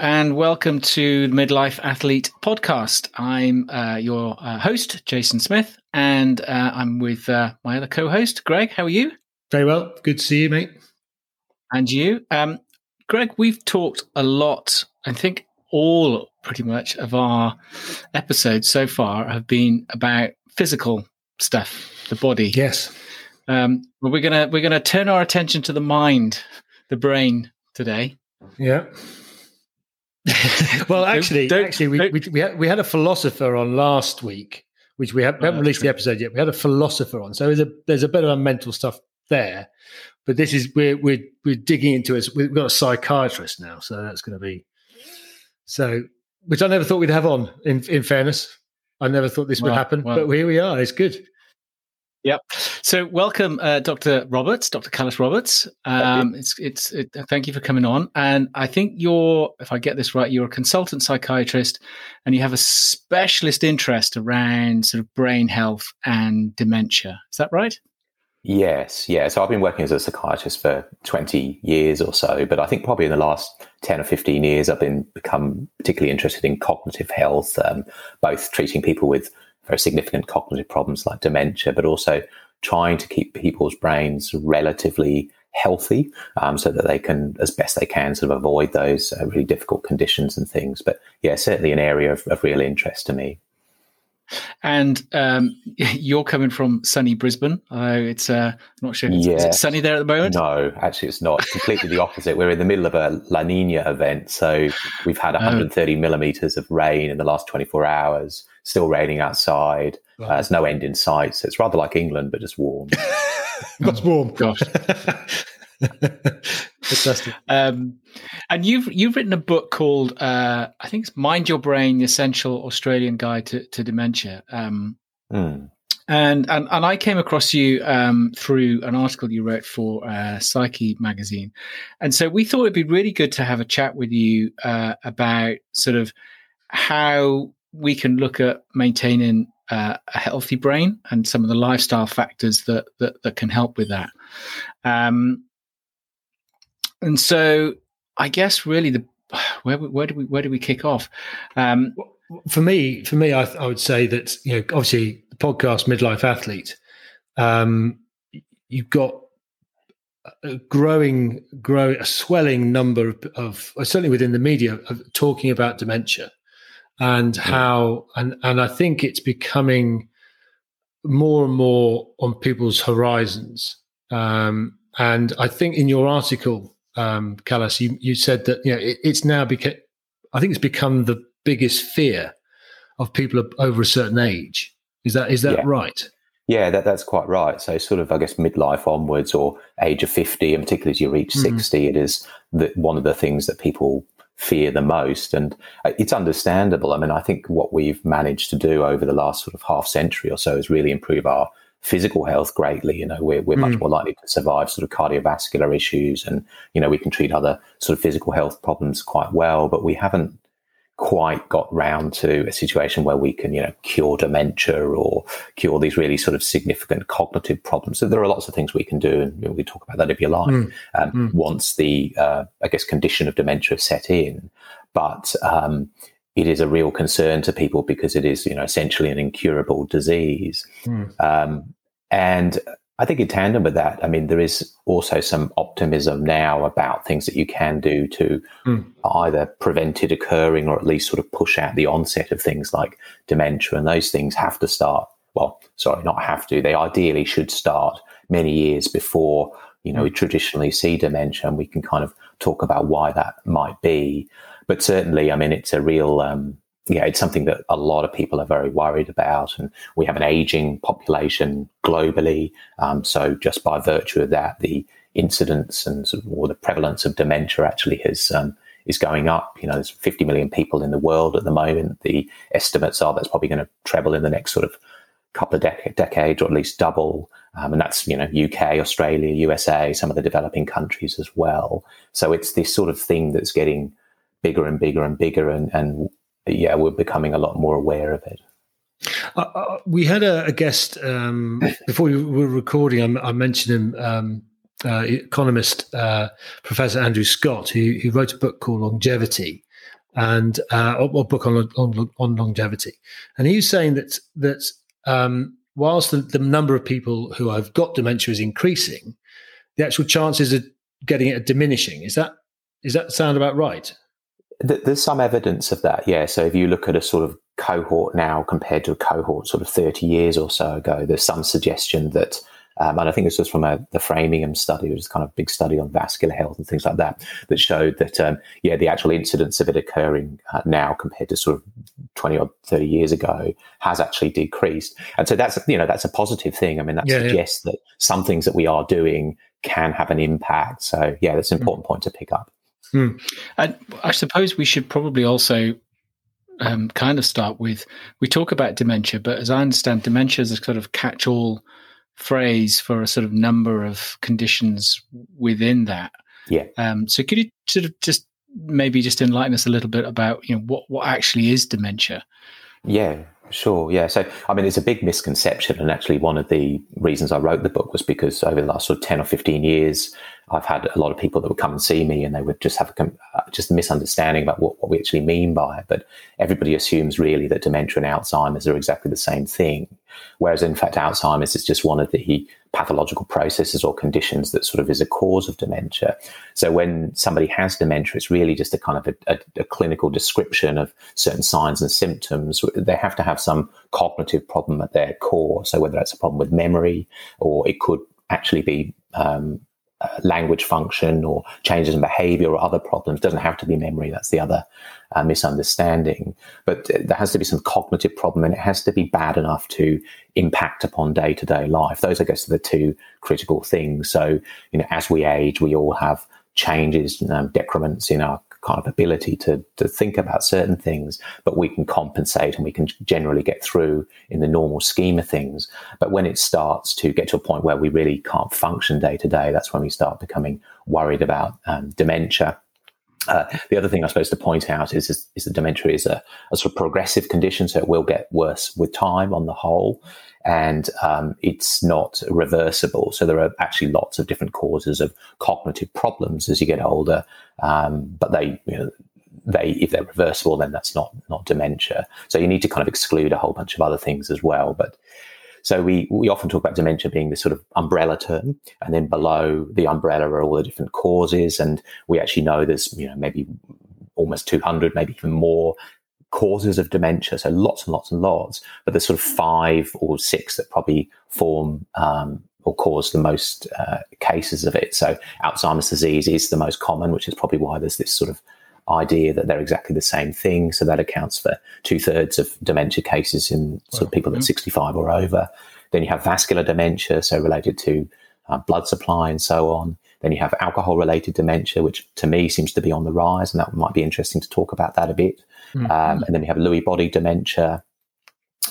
And welcome to the Midlife Athlete podcast. I'm uh, your uh, host, Jason Smith, and uh, I'm with uh, my other co host, Greg. How are you? Very well. Good to see you, mate. And you. Um, Greg, we've talked a lot. I think all pretty much of our episodes so far have been about physical stuff, the body. Yes. Um, but we're gonna we're gonna turn our attention to the mind, the brain today. Yeah. well, actually, don't, actually, we, we, we, had, we had a philosopher on last week, which we, have, we oh, haven't oh, released true. the episode yet. We had a philosopher on, so there's a there's a bit of a mental stuff there, but this is we're we're we're digging into it. We've got a psychiatrist now, so that's going to be so, which I never thought we'd have on. In in fairness, I never thought this well, would happen, well, but here we are. It's good. Yep. So, welcome, uh, Dr. Roberts, Dr. Kailas Roberts. Um, it's it's it, thank you for coming on. And I think you're, if I get this right, you're a consultant psychiatrist, and you have a specialist interest around sort of brain health and dementia. Is that right? Yes, yeah. So I've been working as a psychiatrist for 20 years or so, but I think probably in the last 10 or 15 years, I've been become particularly interested in cognitive health, um, both treating people with very significant cognitive problems like dementia, but also trying to keep people's brains relatively healthy um, so that they can, as best they can, sort of avoid those uh, really difficult conditions and things. But yeah, certainly an area of, of real interest to me. And um, you're coming from sunny Brisbane. Uh, it's uh, I'm not sure. It's, it sunny there at the moment? No, actually, it's not. It's completely the opposite. We're in the middle of a La Nina event, so we've had 130 oh. millimeters of rain in the last 24 hours. Still raining outside. Uh, there's no end in sight, so it's rather like England, but just warm. That's warm. Gosh. Fantastic. Um, and you've you've written a book called uh, I think it's Mind Your Brain: The Essential Australian Guide to, to Dementia. Um, mm. And, and and I came across you um, through an article you wrote for uh, Psyche magazine, and so we thought it'd be really good to have a chat with you uh, about sort of how we can look at maintaining uh, a healthy brain and some of the lifestyle factors that that, that can help with that. Um, and so I guess really the where where do we where do we kick off? Um, for me, for me, I, I, would say that you know obviously the podcast midlife athlete. Um, you've got a growing, growing, a swelling number of, of certainly within the media of talking about dementia and how and and I think it's becoming more and more on people's horizons. Um, and I think in your article, um, Kailas, you, you said that you know it, it's now become. I think it's become the biggest fear of people over a certain age. Is that is that yeah. right? Yeah, that, that's quite right. So, sort of, I guess, midlife onwards, or age of fifty, and particularly as you reach mm-hmm. sixty, it is the, one of the things that people fear the most. And uh, it's understandable. I mean, I think what we've managed to do over the last sort of half century or so is really improve our physical health greatly. You know, we're, we're mm. much more likely to survive sort of cardiovascular issues and, you know, we can treat other sort of physical health problems quite well, but we haven't quite got round to a situation where we can, you know, cure dementia or cure these really sort of significant cognitive problems. So there are lots of things we can do, and we talk about that if you like. Mm. Um, mm. Once the, uh, I guess, condition of dementia has set in, but um, it is a real concern to people because it is, you know, essentially an incurable disease. Mm. Um, and I think in tandem with that, I mean, there is also some optimism now about things that you can do to mm. either prevent it occurring or at least sort of push out the onset of things like dementia. And those things have to start, well, sorry, not have to, they ideally should start many years before, you know, we traditionally see dementia. And we can kind of talk about why that might be. But certainly, I mean, it's a real, um, yeah, it's something that a lot of people are very worried about. And we have an aging population globally. Um, so just by virtue of that, the incidence and or the prevalence of dementia actually has um, is going up. You know, there's 50 million people in the world at the moment. The estimates are that's probably going to treble in the next sort of couple of dec- decades, or at least double. Um, and that's you know UK, Australia, USA, some of the developing countries as well. So it's this sort of thing that's getting bigger and bigger and bigger, and, and yeah, we're becoming a lot more aware of it. Uh, uh, we had a, a guest um, before we were recording. I, I mentioned him, um, uh, economist uh, Professor Andrew Scott, who, who wrote a book called Longevity, and uh, a, a book on, on, on longevity, and he was saying that that um, whilst the, the, number of people who have got dementia is increasing, the actual chances of getting it are diminishing. Is that is that sound about right? There's some evidence of that, yeah. So if you look at a sort of cohort now compared to a cohort sort of 30 years or so ago, there's some suggestion that um, and I think this was from a, the Framingham study, which is kind of a big study on vascular health and things like that, that showed that, um, yeah, the actual incidence of it occurring uh, now compared to sort of 20 or 30 years ago has actually decreased. And so that's, you know, that's a positive thing. I mean, that yeah, suggests yeah. that some things that we are doing can have an impact. So, yeah, that's an important mm. point to pick up. Mm. And I suppose we should probably also um, kind of start with we talk about dementia, but as I understand, dementia is a sort of catch all phrase for a sort of number of conditions within that. Yeah. Um, so could you sort of just maybe just enlighten us a little bit about you know what what actually is dementia? Yeah, sure. Yeah. So I mean, it's a big misconception, and actually, one of the reasons I wrote the book was because over the last sort of ten or fifteen years, I've had a lot of people that would come and see me, and they would just have a uh, just a misunderstanding about what, what we actually mean by it. But everybody assumes really that dementia and Alzheimer's are exactly the same thing, whereas in fact Alzheimer's is just one of the pathological processes or conditions that sort of is a cause of dementia. So when somebody has dementia, it's really just a kind of a, a, a clinical description of certain signs and symptoms. They have to have some cognitive problem at their core. So whether that's a problem with memory or it could actually be um, uh, language function or changes in behavior or other problems. It doesn't have to be memory. That's the other uh, misunderstanding. But there has to be some cognitive problem and it has to be bad enough to impact upon day to day life. Those, I guess, are the two critical things. So, you know, as we age, we all have changes, um, decrements in our kind of ability to, to think about certain things, but we can compensate and we can generally get through in the normal scheme of things. But when it starts to get to a point where we really can't function day to day, that's when we start becoming worried about um, dementia. Uh, the other thing I suppose to point out is, is, is that dementia is a, a, sort of progressive condition, so it will get worse with time on the whole and um, it's not reversible. So there are actually lots of different causes of cognitive problems as you get older, um, but they, you know, they if they're reversible, then that's not not dementia. So you need to kind of exclude a whole bunch of other things as well. But so we we often talk about dementia being this sort of umbrella term, and then below the umbrella are all the different causes, and we actually know there's you know maybe almost 200, maybe even more causes of dementia. So lots and lots and lots, but there's sort of five or six that probably form um, or cause the most uh, cases of it. So Alzheimer's disease is the most common, which is probably why there's this sort of idea that they're exactly the same thing. So that accounts for two thirds of dementia cases in sort of people at 65 or over. Then you have vascular dementia, so related to uh, blood supply and so on. Then you have alcohol related dementia, which to me seems to be on the rise, and that might be interesting to talk about that a bit. Mm-hmm. Um, and then we have Lewy body dementia.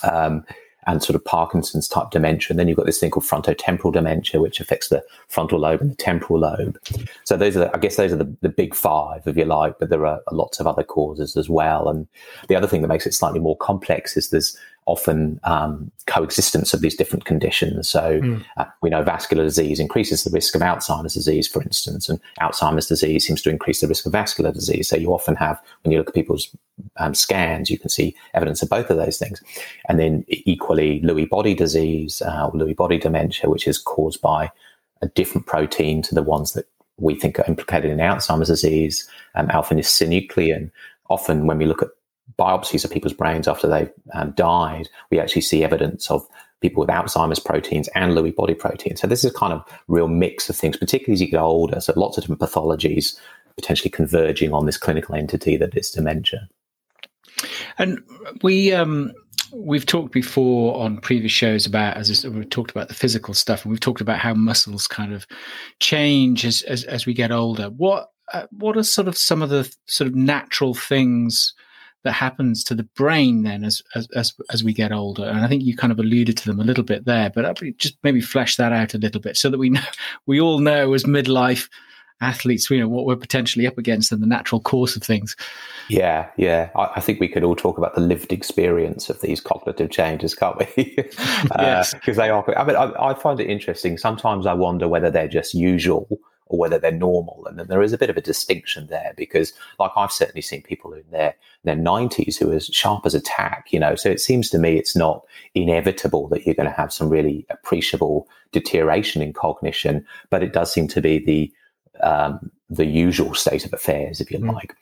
Um, and sort of Parkinson's type dementia. And then you've got this thing called frontotemporal dementia, which affects the frontal lobe and the temporal lobe. So those are, I guess, those are the, the big five, if you like, but there are lots of other causes as well. And the other thing that makes it slightly more complex is there's often um, coexistence of these different conditions. So mm. uh, we know vascular disease increases the risk of Alzheimer's disease, for instance, and Alzheimer's disease seems to increase the risk of vascular disease. So you often have, when you look at people's um, scans, you can see evidence of both of those things. And then equally, Lewy body disease, uh, Lewy body dementia, which is caused by a different protein to the ones that we think are implicated in Alzheimer's disease, um, alpha synuclein. Often, when we look at biopsies of people's brains after they've um, died, we actually see evidence of people with Alzheimer's proteins and Lewy body proteins. So this is kind of real mix of things, particularly as you get older. So lots of different pathologies potentially converging on this clinical entity that is dementia. And we um, we've talked before on previous shows about as we've talked about the physical stuff, and we've talked about how muscles kind of change as as, as we get older. What uh, what are sort of some of the sort of natural things that happens to the brain then as, as as as, we get older and i think you kind of alluded to them a little bit there but just maybe flesh that out a little bit so that we know we all know as midlife athletes, you know, what we're potentially up against and the natural course of things. Yeah, yeah. I, I, think we could all talk about the lived experience of these cognitive changes, can't we? Because uh, they are. I mean, I, I, find it interesting. Sometimes I wonder whether they're just usual or whether they're normal, and then there is a bit of a distinction there because, like, I've certainly seen people in their their nineties who are as sharp as a tack. You know, so it seems to me it's not inevitable that you're going to have some really appreciable deterioration in cognition, but it does seem to be the um, the usual state of affairs, if you mm. like.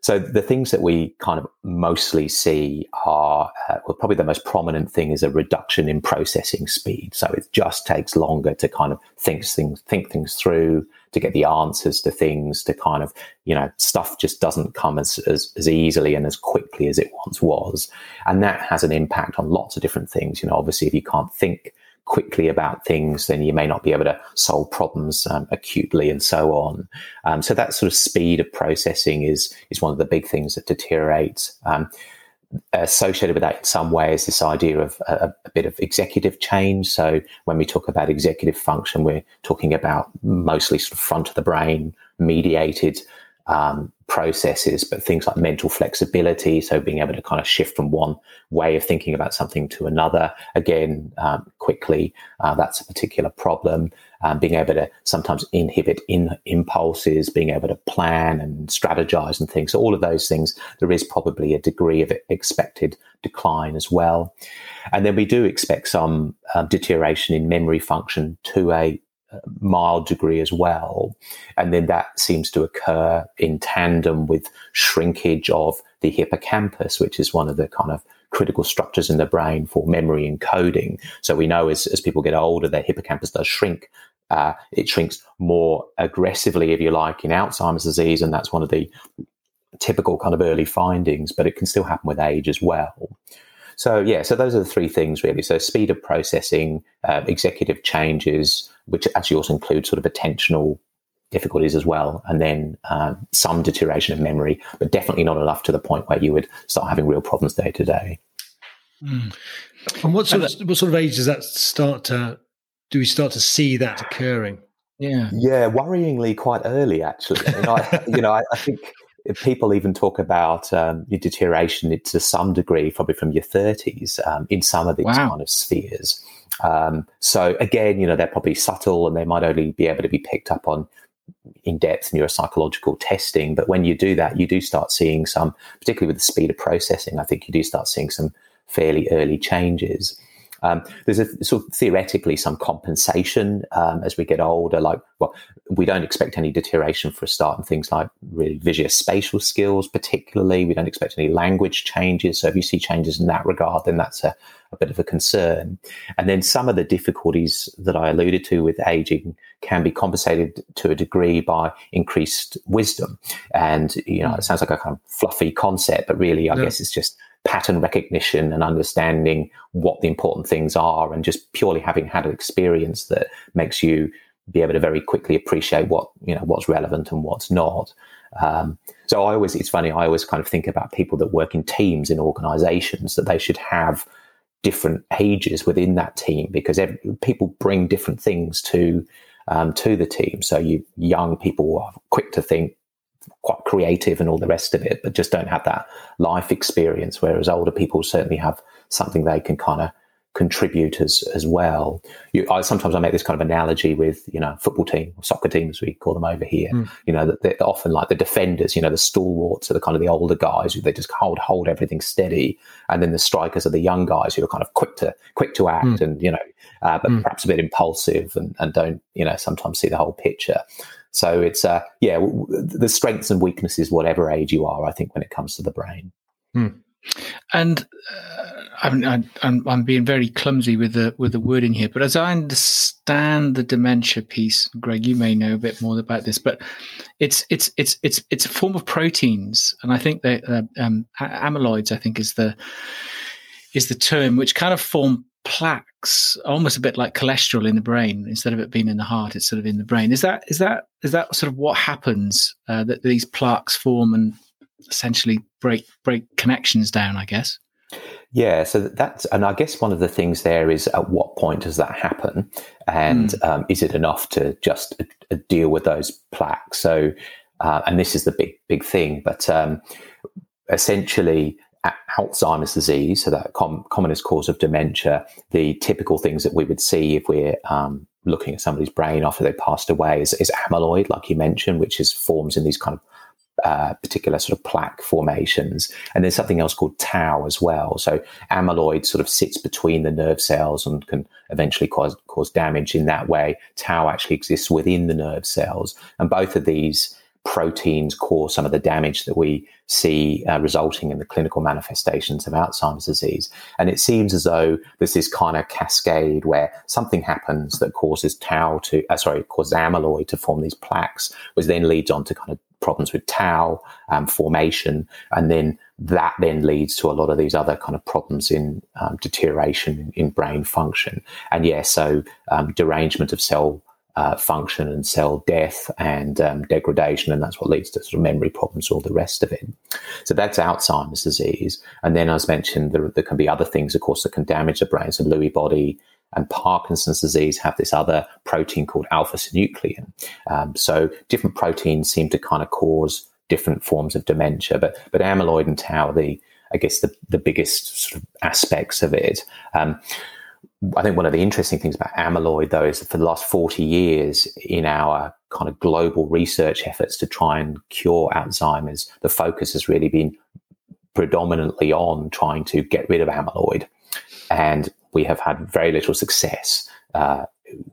So the things that we kind of mostly see are, uh, well, probably the most prominent thing is a reduction in processing speed. So it just takes longer to kind of think things, think things through, to get the answers to things, to kind of, you know, stuff just doesn't come as, as, as easily and as quickly as it once was. And that has an impact on lots of different things. You know, obviously if you can't think quickly about things, then you may not be able to solve problems um, acutely and so on. Um, so that sort of speed of processing is is one of the big things that deteriorates. Um, associated with that in some way is this idea of a, a, bit of executive change. So when we talk about executive function, we're talking about mostly sort of front of the brain mediated um, processes, but things like mental flexibility. So being able to kind of shift from one way of thinking about something to another again um, quickly, uh, that's a particular problem. Um, being able to sometimes inhibit in impulses, being able to plan and strategize and things. So all of those things, there is probably a degree of expected decline as well. And then we do expect some uh, deterioration in memory function to a mild degree as well. And then that seems to occur in tandem with shrinkage of the hippocampus, which is one of the kind of critical structures in the brain for memory encoding. So we know as, as people get older, their hippocampus does shrink. Uh, it shrinks more aggressively, if you like, in Alzheimer's disease. And that's one of the typical kind of early findings, but it can still happen with age as well. So yeah, so those are the three things really. So speed of processing, uh, executive changes, which actually also include sort of attentional difficulties as well, and then um, some deterioration of memory, but definitely not enough to the point where you would start having real problems day to day. Mm. And what sort of what sort of age does that start to? Do we start to see that occurring? Yeah, yeah, worryingly quite early actually. You know, I, you know, I, I think people even talk about um, your deterioration to some degree, probably from your 30s, um, in some of these wow. kind of spheres. Um, so again, you know, they're probably subtle and they might only be able to be picked up on in-depth neuropsychological testing. But when you do that, you do start seeing some, particularly with the speed of processing. I think you do start seeing some fairly early changes. Um, there's a sort of theoretically some compensation um, as we get older. Like, well, we don't expect any deterioration for a start in things like really visual spatial skills, particularly. We don't expect any language changes. So if you see changes in that regard, then that's a, a bit of a concern. And then some of the difficulties that I alluded to with aging can be compensated to a degree by increased wisdom. And, you know, it sounds like a kind of fluffy concept, but really, I yeah. guess it's just pattern recognition and understanding what the important things are and just purely having had an experience that makes you be able to very quickly appreciate what you know what's relevant and what's not um, so i always it's funny i always kind of think about people that work in teams in organizations that they should have different ages within that team because every, people bring different things to um, to the team so you young people are quick to think quite creative and all the rest of it, but just don't have that life experience. Whereas older people certainly have something they can kind of contribute as as well. You, I sometimes I make this kind of analogy with you know football team or soccer team as we call them over here. Mm. You know that they're often like the defenders. You know the stalwarts are the kind of the older guys who they just hold hold everything steady, and then the strikers are the young guys who are kind of quick to quick to act mm. and you know uh, but mm. perhaps a bit impulsive and, and don't you know sometimes see the whole picture. So it's uh, yeah, the strengths and weaknesses, whatever age you are, I think when it comes to the brain. And uh, I'm, I'm, I'm being very clumsy with the with the wording here, but as I understand the dementia piece, Greg, you may know a bit more about this, but it's it's it's it's it's a form of proteins, and I think that uh, um, amyloids, I think, is the is the term which kind of form plaques, almost a bit like cholesterol in the brain. Instead of it being in the heart, it's sort of in the brain. Is that is that is that sort of what happens uh, that these plaques form and essentially break break connections down? I guess. Yeah, so that's, and I guess one of the things there is at what point does that happen? And mm. um, is it enough to just deal with those plaques. So, uh, and this is the big big thing, but um, essentially. Alzheimer's disease, so that com- commonest cause of dementia, the typical things that we would see if we're um, looking at somebody's brain after they passed away is, is amyloid, like you mentioned, which is forms in these kind of uh, particular sort of plaque formations. And there's something else called tau as well. So amyloid sort of sits between the nerve cells and can eventually cause, cause damage in that way. Tau actually exists within the nerve cells. And both of these proteins cause some of the damage that we see uh, resulting in the clinical manifestations of Alzheimer's disease. And it seems as though there's this kind of cascade where something happens that causes tau to, uh, sorry, causes amyloid to form these plaques, which then leads on to kind of problems with tau um, formation. And then that then leads to a lot of these other kind of problems in um, deterioration in, in, brain function. And yeah, so um, derangement of cell uh, function and cell death and um, degradation, and that's what leads to sort of memory problems, all the rest of it. So that's Alzheimer's disease. And then, as mentioned, there, there can be other things, of course, that can damage the brain. So Lewy body and Parkinson's disease have this other protein called alpha synuclein. Um, so different proteins seem to kind of cause different forms of dementia, but but amyloid and tau are the I guess the the biggest sort of aspects of it. Um, I think one of the interesting things about amyloid, though, is that for the last 40 years in our kind of global research efforts to try and cure Alzheimer's, the focus has really been predominantly on trying to get rid of amyloid. And we have had very little success. Uh,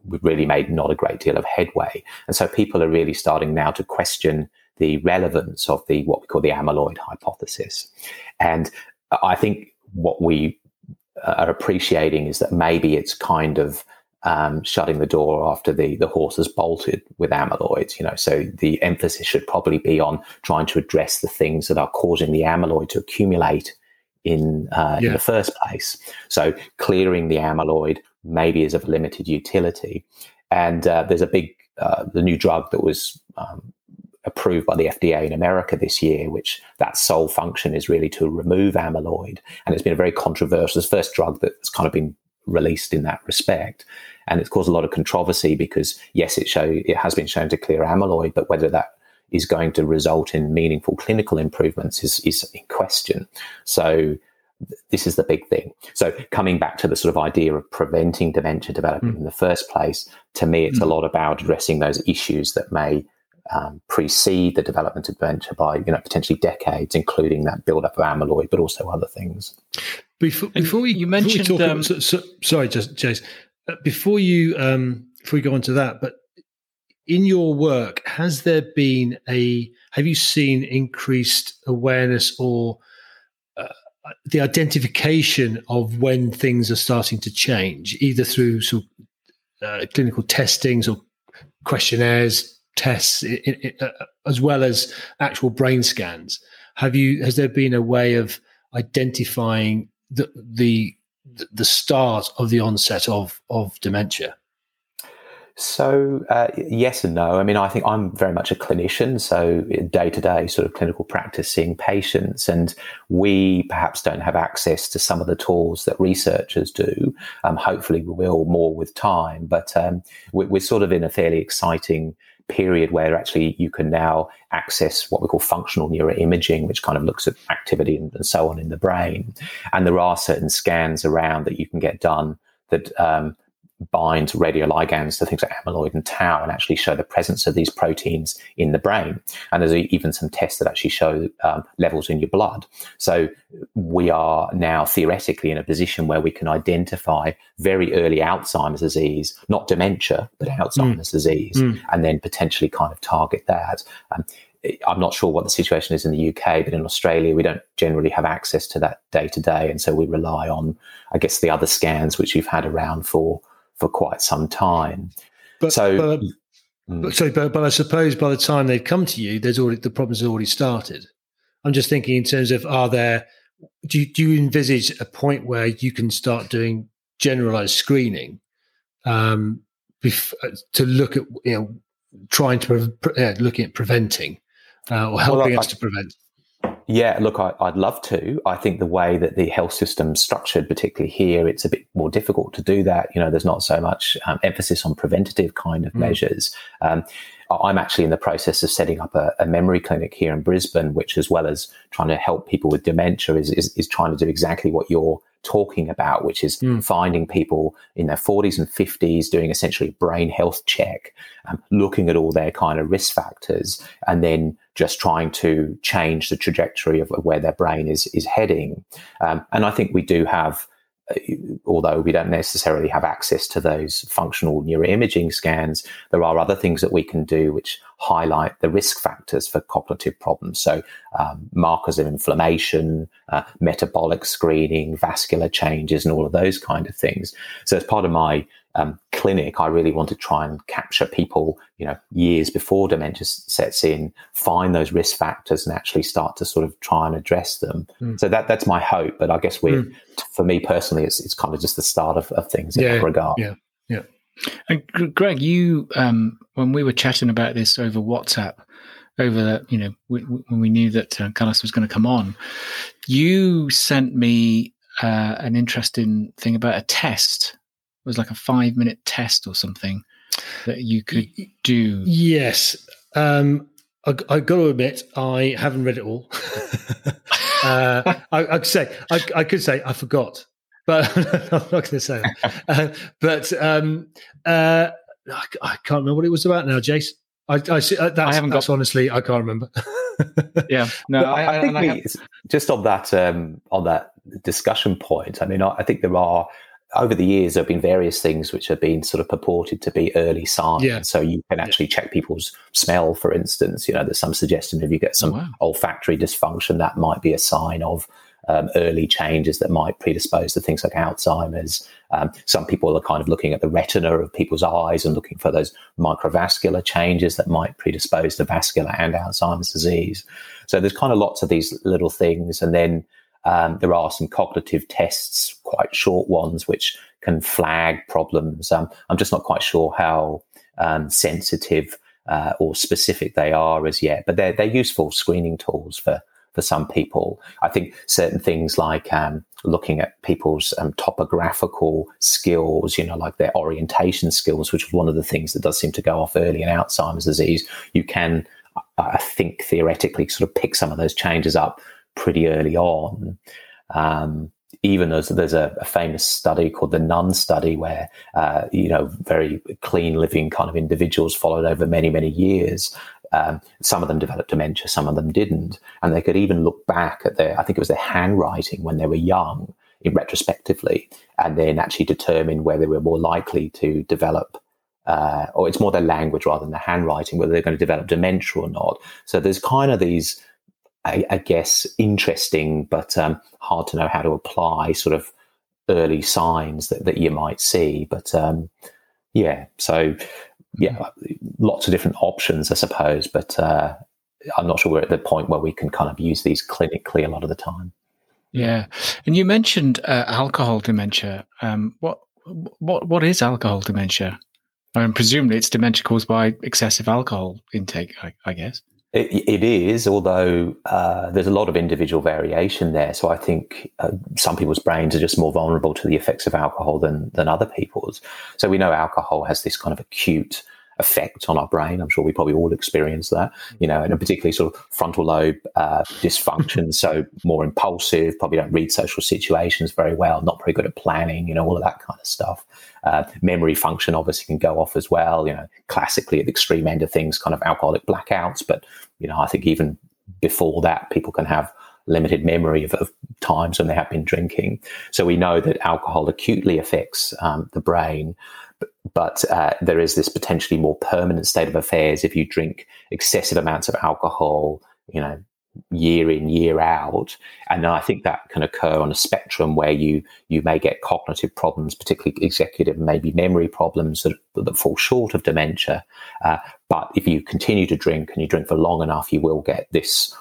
we've really made not a great deal of headway. And so people are really starting now to question the relevance of the what we call the amyloid hypothesis. And I think what we are appreciating is that maybe it's kind of um, shutting the door after the the horse has bolted with amyloid. You know, so the emphasis should probably be on trying to address the things that are causing the amyloid to accumulate in uh, yeah. in the first place. So clearing the amyloid maybe is of limited utility. And uh, there's a big uh, the new drug that was um, approved by the FDA in America this year, which that sole function is really to remove amyloid. And it's been a very controversial, it's the first drug that's kind of been released in that respect. And it's caused a lot of controversy because yes, it show it has been shown to clear amyloid, but whether that is going to result in meaningful clinical improvements is, is in question. So this is the big thing. So coming back to the sort of idea of preventing dementia developing mm. in the first place, to me, it's mm. a lot about addressing those issues that may um, precede the development of dementia by you know potentially decades, including that buildup of amyloid, but also other things. Before, before we, you mentioned, we um, so, so, sorry, just Jace, uh, before you um, before we go on to that, but in your work, has there been a have you seen increased awareness or uh, the identification of when things are starting to change, either through sort of, uh, clinical testings or questionnaires, tests uh, as well as actual brain scans. Have you? Has there been a way of identifying the the the start of the onset of of dementia? So uh, yes and no. I mean, I think I'm very much a clinician, so day to day sort of clinical practice, seeing patients, and we perhaps don't have access to some of the tools that researchers do. Um, hopefully, we will more with time, but um, we're, we're sort of in a fairly exciting period where actually you can now access what we call functional neuroimaging, which kind of looks at activity and, and so on in the brain. And there are certain scans around that you can get done that um, bind radioligands to things like amyloid and tau and actually show the presence of these proteins in the brain. And there's even some tests that actually show um, levels in your blood. So we are now theoretically in a position where we can identify very early Alzheimer's disease, not dementia, but mm. Alzheimer's mm. disease, mm. and then potentially kind of target that. Um, I'm not sure what the situation is in the UK, but in Australia, we don't generally have access to that day to day. And so we rely on, I guess, the other scans which we've had around for for quite some time. But, so, but, mm. sorry, but, but I suppose by the time they've come to you, there's already the problems have already started. I'm just thinking in terms of are there do you, do you envisage a point where you can start doing generalized screening um, bef- to look at you know trying to pre- uh, looking at preventing uh, or helping well, I, us to prevent? Yeah, look, I, would love to. I think the way that the health system's structured, particularly here, it's a bit more difficult to do that. You know, there's not so much um, emphasis on preventative kind of mm. measures. Um, I'm actually in the process of setting up a, a, memory clinic here in Brisbane, which, as well as trying to help people with dementia, is, is, is trying to do exactly what you're talking about, which is mm. finding people in their 40s and 50s, doing essentially a brain health check, um, looking at all their kind of risk factors, and then just trying to change the trajectory of where their brain is is heading. Um, and I think we do have although we don't necessarily have access to those functional neuroimaging scans, there are other things that we can do which highlight the risk factors for cognitive problems. So, um, markers of inflammation, uh, metabolic screening, vascular changes, and all of those kind of things. So, as part of my um, clinic, I really want to try and capture people, you know, years before dementia sets in, find those risk factors, and actually start to sort of try and address them. Mm. So that that's my hope. But I guess we, mm. for me personally, it's it's kind of just the start of, of things yeah, in that regard. Yeah, yeah. And Greg, you um, when we were chatting about this over WhatsApp, over the, you know we, when we knew that uh, Kailas was going to come on, you sent me uh, an interesting thing about a test was like a five minute test or something that you could do. Yes. Um, I, I got to admit, I haven't read it all. uh, I, I, could say, I, I, could say, I forgot, but I'm not going to say that. Uh, but um, uh, I, can't remember what it was about now, Jace. I, I, see, uh, that's, I haven't got. honestly, I can't remember. yeah, no, I, I, think we, have... just on that um, on that discussion point. I mean, I, I think there are over the years, there have been various things which have been sort of purported to be early signs. Yeah. So you can actually yeah. check people's smell, for instance. You know, there's some suggestion if you get some oh, wow. olfactory dysfunction, that might be a sign of um, early changes that might predispose to things like Alzheimer's. Um, some people are kind of looking at the retina of people's eyes and looking for those microvascular changes that might predispose to vascular and Alzheimer's disease. So there's kind of lots of these little things. And then um, there are some cognitive tests, quite short ones, which can flag problems. Um, I'm just not quite sure how um, sensitive uh, or specific they are as yet, but they're, they're useful screening tools for for some people. I think certain things like um, looking at people's um, topographical skills, you know, like their orientation skills, which is one of the things that does seem to go off early in Alzheimer's disease. You can, I think, theoretically sort of pick some of those changes up pretty early on. Um, even as there's a, a, famous study called the Nun study, where uh, you know very clean living kind of individuals followed over many many years. Um, some of them developed dementia, some of them didn't, and they could even look back at their I think it was their handwriting when they were young, in retrospectively, and then actually determine where they were more likely to develop uh, or it's more their language rather than the handwriting, whether they're going to develop dementia or not. So there's kind of these I, I guess, interesting, but um, hard to know how to apply sort of early signs that, that you might see. But um, yeah, so yeah, lots of different options, I suppose. But uh, I'm not sure we're at the point where we can kind of use these clinically a lot of the time. Yeah, and you mentioned uh, alcohol dementia. Um, what what what is alcohol dementia? I mean, presumably it's dementia caused by excessive alcohol intake. I, I guess. It, it is, although uh, there's a lot of individual variation there. So I think uh, some people's brains are just more vulnerable to the effects of alcohol than than other people's. So we know alcohol has this kind of acute effect on our brain. I'm sure we probably all experience that, you know, and particularly sort of frontal lobe uh, dysfunction. so more impulsive, probably don't read social situations very well, not very good at planning, you know, all of that kind of stuff. Uh, memory function obviously can go off as well, you know, classically at the extreme end of things, kind of alcoholic blackouts. But, you know, I think even before that, people can have limited memory of, of, times when they have been drinking. So we know that alcohol acutely affects um, the brain but uh, there is this potentially more permanent state of affairs if you drink excessive amounts of alcohol, you know, year in year out. And i think that can occur on a spectrum where you you may get cognitive problems particularly executive maybe memory problems that, that fall short of dementia. Uh, but if you continue to drink and you drink for long enough you will get this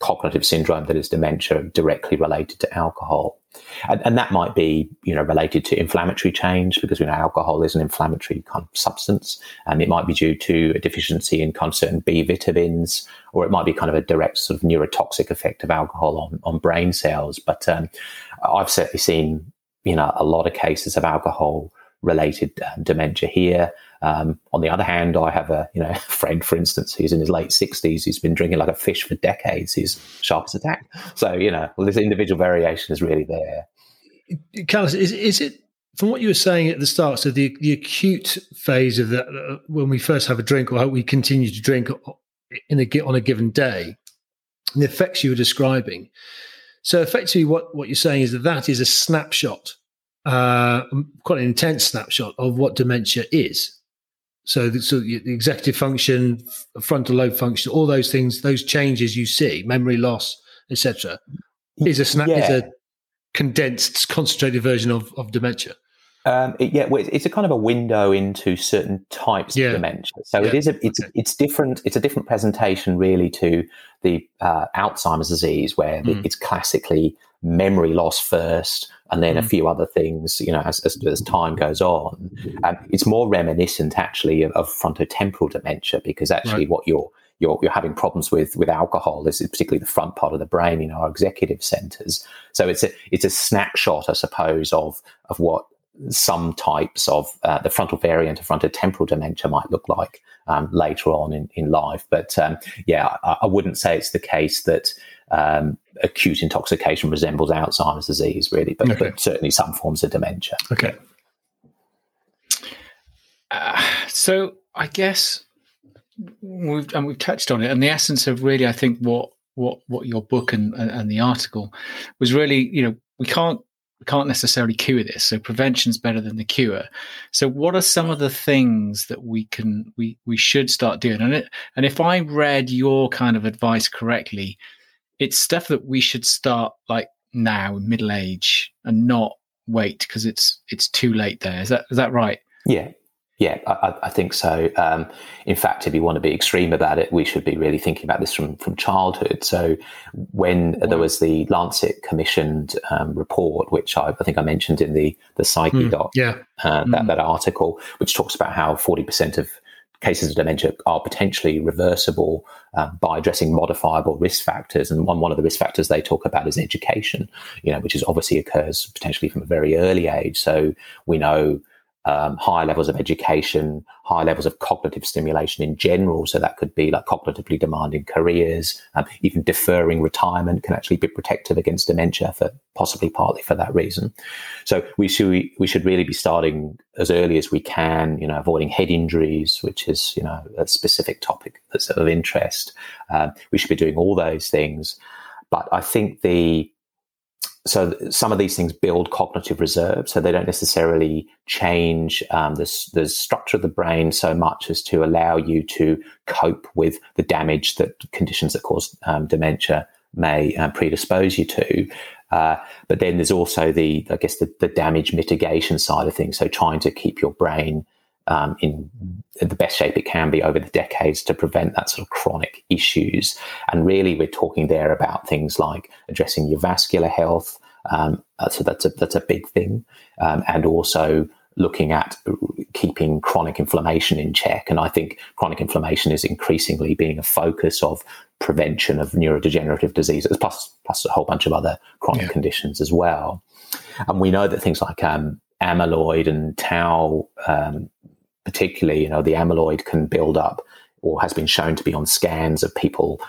cognitive syndrome that is dementia directly related to alcohol and, and, that might be you know related to inflammatory change because we know alcohol is an inflammatory kind of substance. And it might be due to a deficiency in kind of certain b vitamins or it might be kind of a direct sort of neurotoxic effect of alcohol on, on brain cells. But um, i've certainly seen you know a lot of cases of alcohol related um, dementia here um, on the other hand, I have a you know friend, for instance, who's in his late sixties. who's been drinking like a fish for decades. He's sharp as a tack. So you know, well, this individual variation is really there. Kailas, is is it from what you were saying at the start? So the the acute phase of that, uh, when we first have a drink, or we continue to drink in a on a given day, the effects you were describing. So effectively, what what you're saying is that that is a snapshot, uh, quite an intense snapshot of what dementia is. So, the, so the executive function, frontal lobe function, all those things, those changes you see, memory loss, etc., is a snap, yeah. is a condensed, concentrated version of, of dementia. Um, it, yeah, well, it's a kind of a window into certain types yeah. of dementia. So yeah. it is a it's okay. it's different. It's a different presentation really to the uh, Alzheimer's disease, where mm. it's classically memory loss first, and then mm. a few other things, you know, as, as, as time goes on. Um, it's more reminiscent actually of, of frontotemporal dementia because actually right. what you're you're, you're having problems with with alcohol. This is particularly the front part of the brain, you know, our executive centers. So it's a it's a snapshot, I suppose, of of what some types of uh, the frontal variant of frontotemporal dementia might look like um, later on in, in life. But um, yeah, I, I, wouldn't say it's the case that um, acute intoxication resembles Alzheimer's disease, really, but, okay. but certainly some forms of dementia. Okay. Uh, so I guess we've and we've touched on it, and the essence of really, I think what what what your book and and the article was really, you know, we can't we can't necessarily cure this so prevention's better than the cure so what are some of the things that we can we we should start doing and it, and if i read your kind of advice correctly it's stuff that we should start like now in middle age and not wait because it's it's too late there is that is that right yeah yeah, I, I, think so. Um, in fact, if you want to be extreme about it, we should be really thinking about this from, from childhood. So, when wow. there was the Lancet commissioned um, report, which I, I, think I mentioned in the the Psyche mm, doc, yeah. Uh, mm. that, that article, which talks about how forty percent of cases of dementia are potentially reversible uh, by addressing modifiable risk factors. And one, one of the risk factors they talk about is education, you know, which is obviously occurs potentially from a very early age. So we know um, high levels of education, high levels of cognitive stimulation in general. So that could be like cognitively demanding careers, um, even deferring retirement can actually be protective against dementia for possibly partly for that reason. So we should we should really be starting as early as we can. You know, avoiding head injuries, which is you know a specific topic that's of interest. Uh, we should be doing all those things. But I think the so some of these things build cognitive reserve, so they don't necessarily change um, the, the structure of the brain so much as to allow you to cope with the damage that conditions that cause um, dementia may uh, predispose you to. Uh, but then there's also the, I guess, the, the, damage mitigation side of things. So trying to keep your brain um, in the best shape it can be over the decades to prevent that sort of chronic issues. And really, we're talking there about things like addressing your vascular health. Um, so that's a that's a big thing, um, and also looking at keeping chronic inflammation in check. And I think chronic inflammation is increasingly being a focus of prevention of neurodegenerative diseases, plus plus a whole bunch of other chronic yeah. conditions as well. And we know that things like um, amyloid and tau um, particularly, you know, the amyloid can build up or has been shown to be on scans of people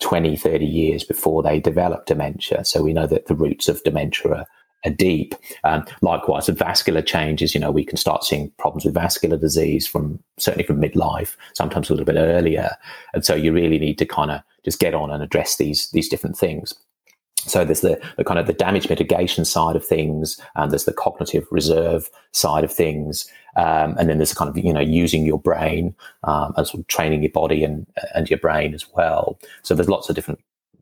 20, 30 years before they develop dementia. So we know that the roots of dementia are, are deep. Um, likewise, the vascular changes, you know, we can start seeing problems with vascular disease from certainly from midlife, sometimes a little bit earlier. And so you really need to kind of just get on and address these these different things. So there's the, the, kind of the damage mitigation side of things, and there's the cognitive reserve side of things, um, and then there's kind of you know using your brain um, and sort of training your body and and your brain as well. So there's lots of different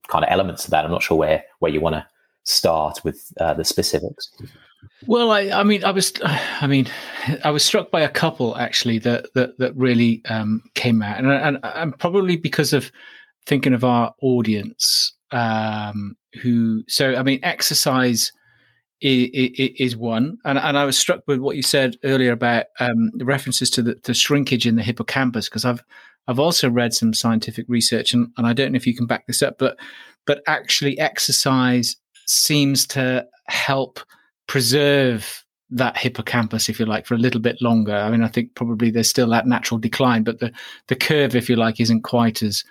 kind of elements to that. I'm not sure where where you want to start with uh, the specifics. Well, I, I mean, I was, I mean, I was struck by a couple actually that that that really um, came out, and, and and probably because of thinking of our audience um, who so i mean exercise is, one, and and I was struck with what you said earlier about um, the references to the, shrinkage in the hippocampus because I've I've also read some scientific research, and, and I don't know if you can back this up, but but actually exercise seems to help preserve that hippocampus, if you like, for a little bit longer. I mean, I think probably there's still that natural decline, but the the curve, if you like, isn't quite as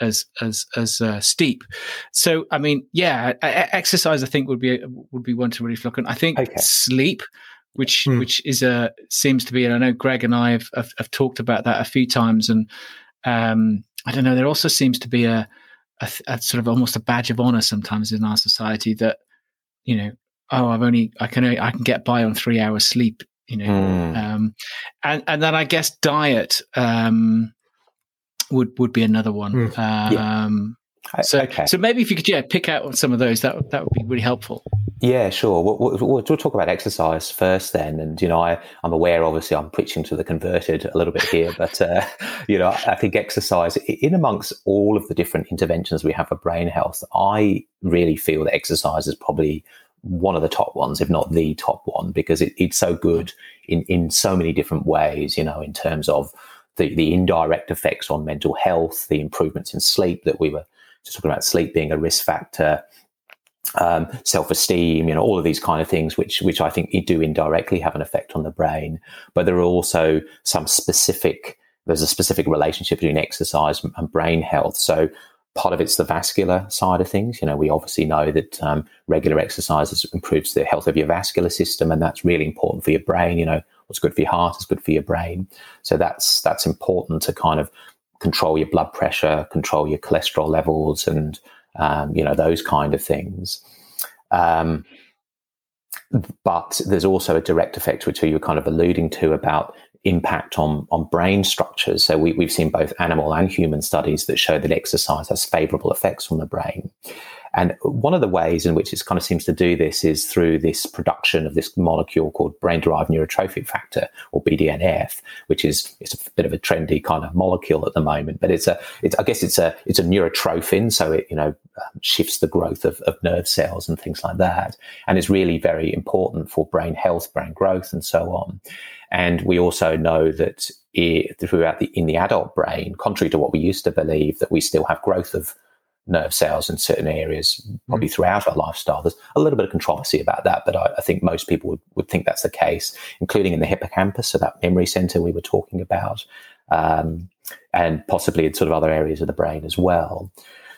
as as as uh, steep. So, I mean, yeah, exercise I think would be would be one to really look at. I think okay. sleep, which mm. which is a seems to be, and I know Greg and I have, have, have talked about that a few times, and um, I don't know, there also seems to be a, a, a sort of almost a badge of honor sometimes in our society that you know, oh, I've only I can I can get by on three hours sleep, you know, mm. um, and and then I guess diet. Um, would would be another one. Mm. Um, yeah. So, okay. so maybe if you could, yeah, pick out some of those, that that would be really helpful. Yeah, sure. We'll, we'll, we'll, talk about exercise first, then. And you know, I, I'm aware, obviously, I'm preaching to the converted a little bit here, but uh, you know, I think exercise, in amongst all of the different interventions we have for brain health, I really feel that exercise is probably one of the top ones, if not the top one, because it, it's so good in in so many different ways. You know, in terms of the, the indirect effects on mental health, the improvements in sleep that we were just talking about sleep being a risk factor, um, self-esteem, you know, all of these kind of things, which which I think do indirectly have an effect on the brain. But there are also some specific. There's a specific relationship between exercise and brain health. So part of it's the vascular side of things. You know, we obviously know that um, regular exercise improves the health of your vascular system, and that's really important for your brain. You know, what's good for your heart is good for your brain. So that's that's important to kind of control your blood pressure, control your cholesterol levels, and um, you know those kind of things. Um, but there's also a direct effect, which you were kind of alluding to about impact on, on brain structures. So we, we've seen both animal and human studies that show that exercise has favorable effects on the brain. And one of the ways in which it kind of seems to do this is through this production of this molecule called brain derived neurotrophic factor or BDNF, which is it's a bit of a trendy kind of molecule at the moment. But it's a, it's, I guess it's a, it's a neurotrophin. So it, you know, um, shifts the growth of, of nerve cells and things like that. And it's really very important for brain health, brain growth, and so on. And we also know that it, throughout the in the adult brain, contrary to what we used to believe, that we still have growth of nerve cells in certain areas, probably mm. throughout our lifestyle. There's a little bit of controversy about that, but I, I, think most people would, would think that's the case, including in the hippocampus, so that memory center we were talking about, um, and possibly in sort of other areas of the brain as well.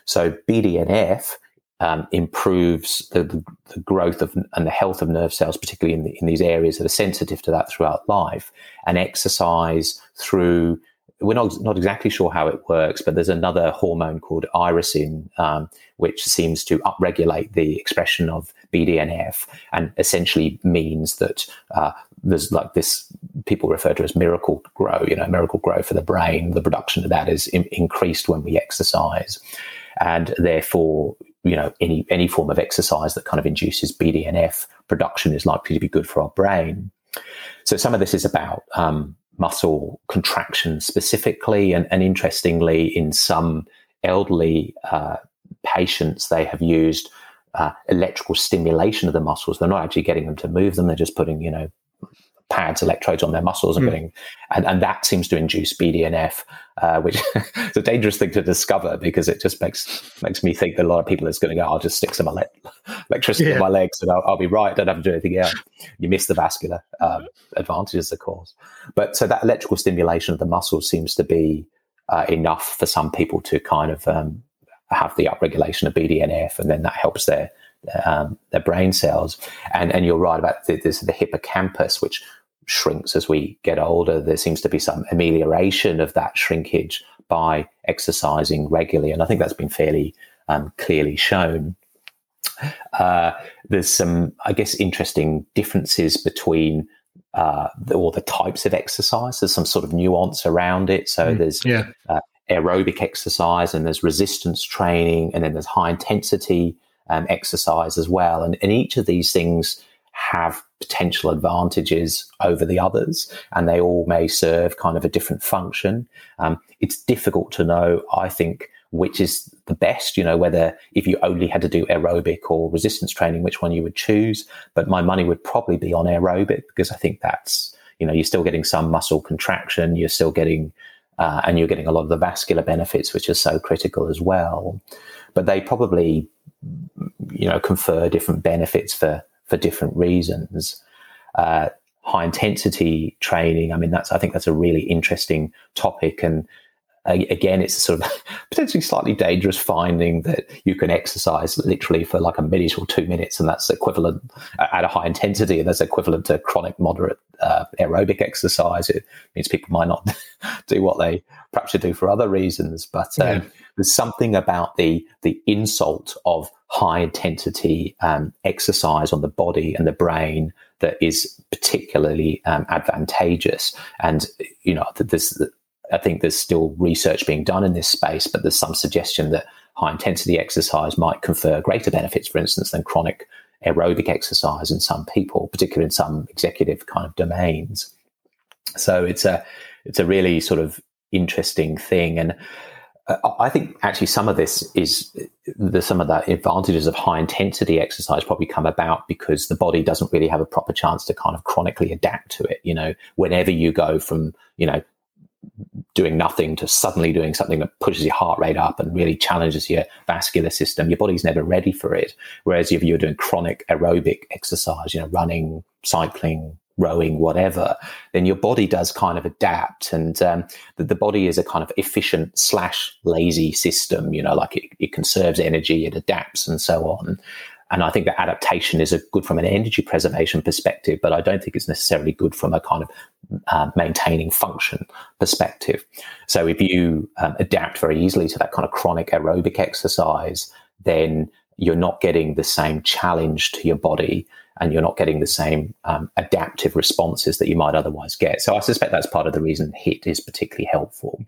So BDNF um, improves the, the, growth of and the health of nerve cells, particularly in, the, in these areas that are sensitive to that throughout life. And exercise through we're not not exactly sure how it works, but there's another hormone called irisin, um, which seems to upregulate the expression of BDNF, and essentially means that uh, there's like this people refer to as miracle grow. You know, Miracle-Gro for the brain. The production of that is in, increased when we exercise, and therefore, you know, any any form of exercise that kind of induces BDNF production is likely to be good for our brain. So some of this is about um, muscle contraction specifically. And, and interestingly, in some elderly uh, patients, they have used uh, electrical stimulation of the muscles. They're not actually getting them to move them. They're just putting, you know, pads, electrodes on their muscles and mm. and, and that seems to induce BDNF, uh, which is a dangerous thing to discover because it just makes makes me think that a lot of people is going to go, I'll just stick some ele- electricity yeah. in my legs and I'll, I'll, be right. I don't have to do anything else. You miss the vascular um, advantages, of course. But so that electrical stimulation of the muscles seems to be uh, enough for some people to kind of um, have the upregulation of BDNF, and then that helps their um, their brain cells. And and you're right about the, the hippocampus, which shrinks as we get older. There seems to be some amelioration of that shrinkage by exercising regularly, and I think that's been fairly um, clearly shown. Uh, there's some, I guess, interesting differences between uh, the, all the types of exercise. There's some sort of nuance around it. So mm, there's yeah. uh, aerobic exercise, and there's resistance training, and then there's high intensity um, exercise as well. And, and each of these things have potential advantages over the others, and they all may serve kind of a different function. Um, it's difficult to know, I think, which is the best, you know, whether if you only had to do aerobic or resistance training, which one you would choose. But my money would probably be on aerobic because I think that's, you know, you're still getting some muscle contraction, you're still getting, uh, and you're getting a lot of the vascular benefits, which are so critical as well. But they probably, you know, confer different benefits for for different reasons. Uh, high intensity training. I mean, that's I think that's a really interesting topic, and again, it's a sort of potentially slightly dangerous finding that you can exercise literally for like a minute or two minutes, and that's equivalent at a high intensity, and that's equivalent to chronic moderate uh, aerobic exercise. It means people might not do what they perhaps should do for other reasons, but um, yeah. there's something about the the insult of high intensity um, exercise on the body and the brain that is particularly um, advantageous. And you know, there's I think there's still research being done in this space, but there's some suggestion that high intensity exercise might confer greater benefits, for instance, than chronic aerobic exercise in some people, particularly in some executive kind of domains. So it's a it's a really sort of interesting thing, and Uh, I think actually some of this is the some of the advantages of high intensity exercise probably come about because the body doesn't really have a proper chance to kind of chronically adapt to it. You know, whenever you go from you know doing nothing to suddenly doing something that pushes your heart rate up and really challenges your vascular system, your body's never ready for it. Whereas if you're doing chronic aerobic exercise, you know, running, cycling, rowing, whatever, then your body does kind of adapt. And um, the, the, body is a kind of efficient slash lazy system, you know, like it, it conserves energy, it adapts and so on. And I think that adaptation is a good from an energy preservation perspective, but I don't think it's necessarily good from a kind of uh, maintaining function perspective. So if you um, adapt very easily to that kind of chronic aerobic exercise, then you're not getting the same challenge to your body and you're not getting the same um, adaptive responses that you might otherwise get. So I suspect that's part of the reason HIIT is particularly helpful.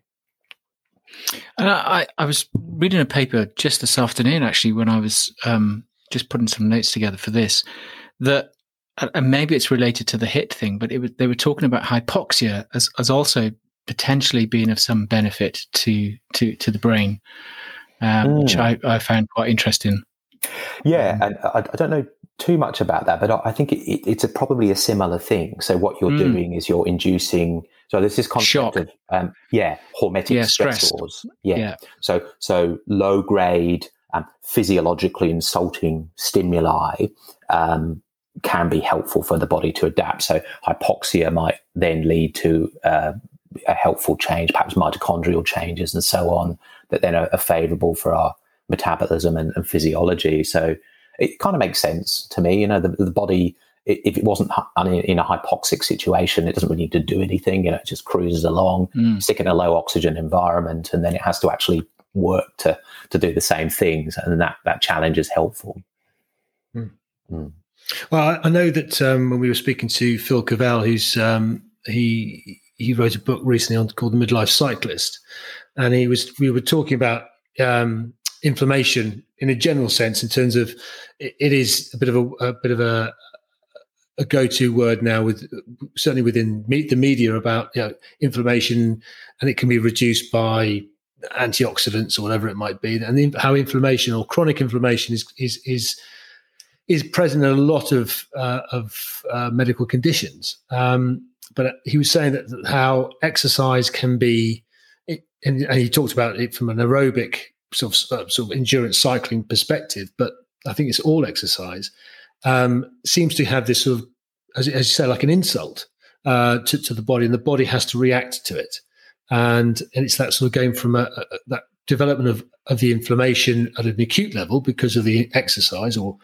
And I, I was reading a paper just this afternoon, actually, when I was um, just putting some notes together for this that and maybe it's related to the HIIT thing, but it was, they were talking about hypoxia as, as also potentially being of some benefit to to to the brain, um, mm. which I, I found quite interesting. Yeah, um, and I, I, don't know too much about that, but I, I think it, it, it's a, probably a similar thing. So what you're mm. doing is you're inducing. So there's this concept Shock. of um, yeah, hormetic yeah, stressors. Yeah. yeah. So so low grade um, physiologically insulting stimuli um, can be helpful for the body to adapt. So hypoxia might then lead to uh, a helpful change, perhaps mitochondrial changes and so on, that then are, are favorable for our metabolism and, and, physiology. So it kind of makes sense to me. You know, the, the body, if it wasn't in a hypoxic situation, it doesn't really need to do anything. You know, it just cruises along, mm. stick in a low oxygen environment, and then it has to actually work to to do the same things, and that that challenge is helpful. Mm. Mm. Well, I know that um, when we were speaking to Phil Cavell, who's um, he he wrote a book recently on called The Midlife Cyclist, and he was we were talking about um, inflammation in a general sense in terms of it, it is a bit of a, a bit of a a go-to word now with certainly within the media about you know, inflammation and it can be reduced by antioxidants or whatever it might be, and how inflammation or chronic inflammation is is is is present in a lot of uh, of uh, medical conditions. Um, but he was saying that how exercise can be, and, he talked about it from an aerobic sort of uh, sort of endurance cycling perspective. But I think it's all exercise um, seems to have this sort of, as, as you say, like an insult uh, to, to the body, and the body has to react to it and and it's that sort of going from a, a, that development of of the inflammation at an acute level because of the exercise or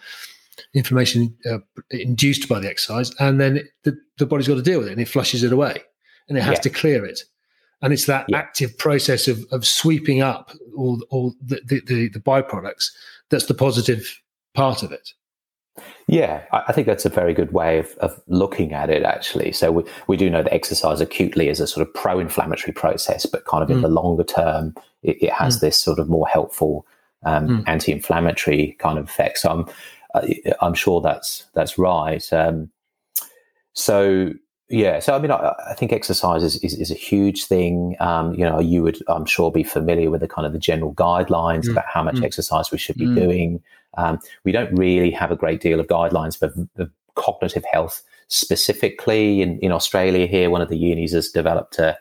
inflammation uh, induced by the exercise, and then the, the body's got to deal with it and it flushes it away and it has yeah. to clear it. And it's that yeah. active process of, of sweeping up all, all the, the, the, the byproducts that's the positive part of it. Yeah, I think that's a very good way of, of looking at it, actually. So we, we do know that exercise acutely is a sort of pro-inflammatory process, but kind of mm. in the longer term, it, it has mm. this sort of more helpful um, mm. anti-inflammatory kind of effect. So I'm, I'm sure that's that's right. Um, so Yeah, so I mean, I, I think exercise is, is, is, a huge thing. Um, you know, you would, I'm sure, be familiar with the kind of the general guidelines mm. about how much mm. exercise we should be mm. doing. Um, we don't really have a great deal of guidelines for, for cognitive health specifically. In, in Australia, here, one of the unis has developed a,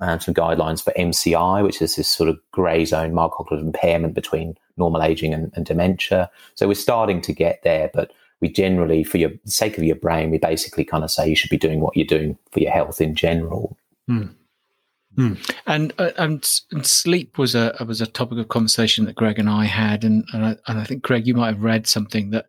um, some guidelines for MCI, which is this sort of grey zone, mild cognitive impairment between normal aging and, and dementia. So we're starting to get there, but we generally, for your sake of your brain, we basically kind of say you should be doing what you're doing for your health in general. Mm. Mm. And, uh, and and sleep was a was a topic of conversation that Greg and I had, and and I, and I think Greg, you might have read something that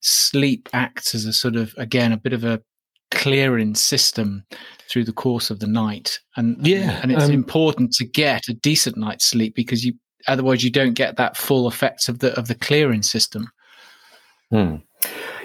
sleep acts as a sort of again a bit of a clearing system through the course of the night, and yeah, and it's um, important to get a decent night's sleep because you otherwise you don't get that full effects of the of the clearing system. Hmm.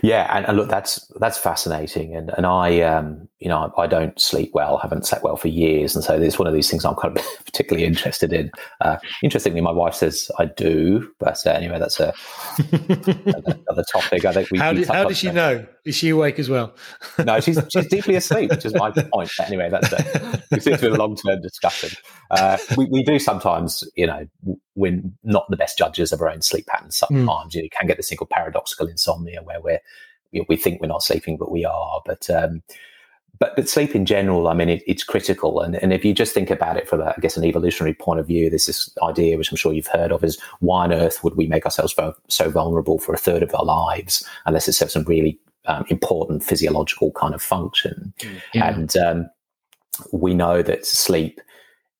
Yeah, and, and, look, that's that's fascinating, and and I, um, you know, I, I, don't sleep well, haven't slept well for years, and so it's one of these things I'm kind of particularly interested in. Uh, interestingly, my wife says I do, but uh, anyway, that's a another topic. I think we. How, did, how does she know? Is she awake as well? no, she's she's deeply asleep, which is my point. But anyway, that's a, it seems to be a long term discussion. Uh, we, we do sometimes, you know, we're not the best judges of our own sleep patterns. Hmm. Sometimes mm. you, know, you can get this single paradoxical insomnia where we're you know, we think we're not sleeping, but we are. But um, but, but sleep in general, I mean, it, it's critical. And, and if you just think about it from, a, I guess, an evolutionary point of view, there's this idea, which I'm sure you've heard of, is why on earth would we make ourselves so vulnerable for a third of our lives unless it's some really um, important physiological kind of function? Mm. Yeah. And um, we know that sleep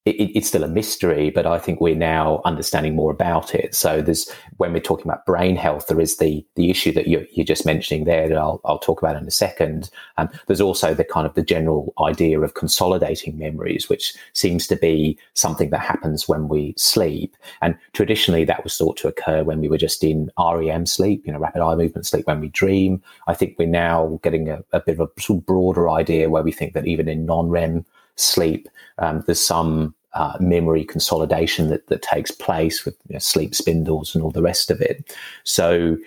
it, it's still a mystery, but I think we're now understanding more about it. So there's when we're talking about brain health, there is the the issue that you're, you're just mentioning there that I'll, I'll talk about in a second. Um, there's also the kind of the general idea of consolidating memories, which seems to be something that happens when we sleep. And traditionally, that was thought to occur when we were just in REM sleep, you know, rapid eye movement sleep when we dream. I think we're now getting a, a bit of a sort of broader idea where we think that even in non-REM sleep, um, there's some uh, memory consolidation that, that takes place with you know, sleep spindles and all the rest of it. So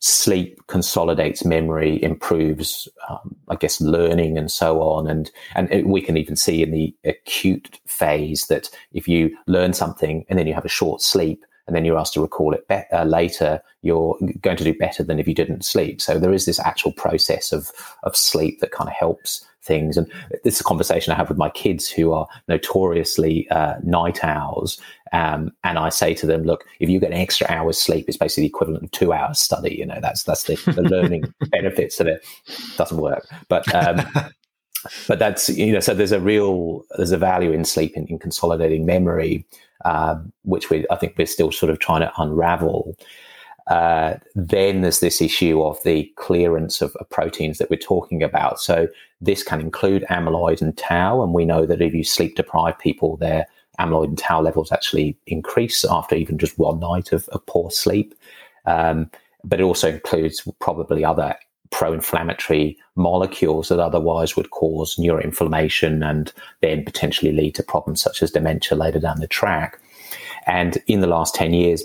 sleep consolidates memory, improves, um, I guess, learning and so on. And, and it, we can even see in the acute phase that if you learn something and then you have a short sleep, and then you're asked to recall it be- uh, later, you're going to do better than if you didn't sleep. So there is this actual process of of sleep that kind of helps things. And this is a conversation I have with my kids who are notoriously uh, night owls. Um, and I say to them, look, if you get an extra hour's sleep, it's basically the equivalent of two hours study. You know, that's that's the, the learning benefits of it. Doesn't work, but. Um, but that's you know so there's a real there's a value in sleep in, in consolidating memory um, which we I think we're still sort of trying to unravel. Uh, then there's this issue of the clearance of, of, proteins that we're talking about. So this can include amyloid and tau, and we know that if you sleep deprive people, their amyloid and tau levels actually increase after even just one night of, of poor sleep. Um, but it also includes probably other pro-inflammatory molecules that otherwise would cause neuroinflammation and then potentially lead to problems such as dementia later down the track. And in the last 10 years,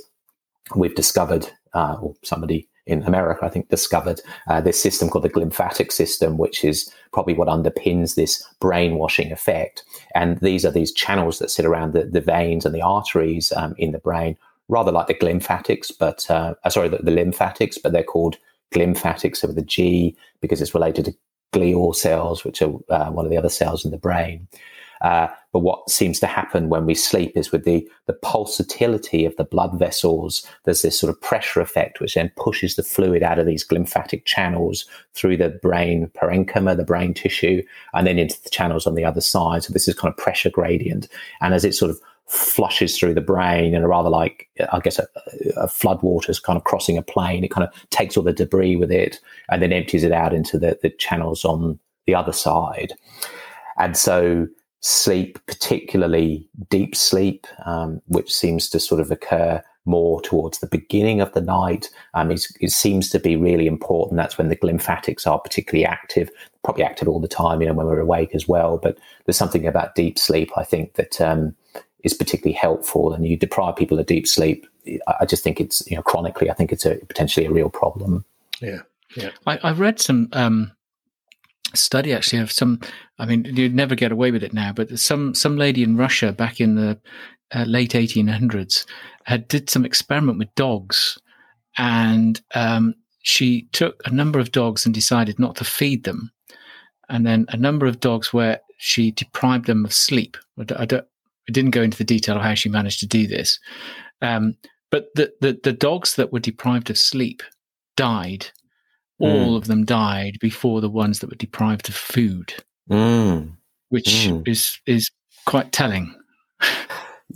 we've discovered, uh, or somebody in America, I think, discovered uh, this system called the glymphatic system, which is probably what underpins this brainwashing effect. And these are these channels that sit around the, the veins and the arteries um, in the brain, rather like the glymphatics, but uh, uh sorry, the, the, lymphatics, but they're called glymphatics with a G because it's related to glial cells, which are uh, one of the other cells in the brain. Uh, but what seems to happen when we sleep is with the, the pulsatility of the blood vessels, there's this sort of pressure effect, which then pushes the fluid out of these glymphatic channels through the brain parenchyma, the brain tissue, and then into the channels on the other side. So this is kind of pressure gradient. And as it sort of flushes through the brain and a rather like, I guess, a, a flood waters kind of crossing a plane. It kind of takes all the debris with it and then empties it out into the, the channels on the other side. And so sleep, particularly deep sleep, um, which seems to sort of occur more towards the beginning of the night. Um, it seems to be really important. That's when the glymphatics are particularly active, probably active all the time, you know, when we're awake as well. But there's something about deep sleep, I think, that um, is particularly helpful and you deprive people of deep sleep, I just think it's, you know, chronically, I think it's a potentially a real problem. Yeah. Yeah. I, I read some, um, study actually of some. I mean, you'd never get away with it now, but some some lady in Russia back in the uh, late 1800s had did some experiment with dogs, and um, she took a number of dogs and decided not to feed them, and then a number of dogs where she deprived them of sleep. I, don't, I, didn't go into the detail of how she managed to do this, um, but the, the the dogs that were deprived of sleep died. All mm. of them died before the ones that were deprived of food, mm. which mm. is is quite telling.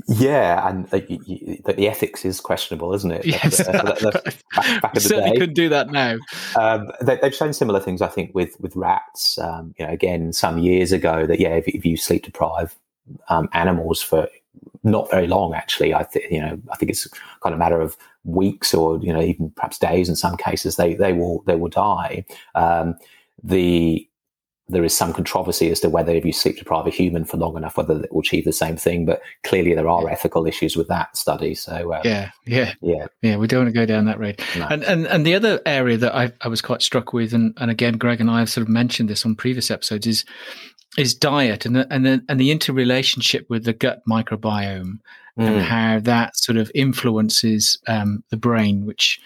Yeah, and uh, y- y- the ethics is questionable, isn't it? Yes, back, back certainly couldn't do that now. Um, they, have shown similar things, I think, with with rats. Um, you know, again, some years ago, that yeah, if, if you sleep deprive um, animals for not very long, actually, I think you know, I think it's kind of a matter of weeks or you know, even perhaps days. In some cases, they they will they will die. Um, the there is some controversy as to whether if you sleep deprive a human for long enough, whether it will achieve the same thing. But clearly, there are ethical issues with that study. So um, yeah, yeah, yeah, yeah. We don't want to go down that road. No. And and and the other area that I, I was quite struck with, and and again, Greg and I have sort of mentioned this on previous episodes, is is diet and the, and the, and the interrelationship with the gut microbiome mm. and how that sort of influences um, the brain, which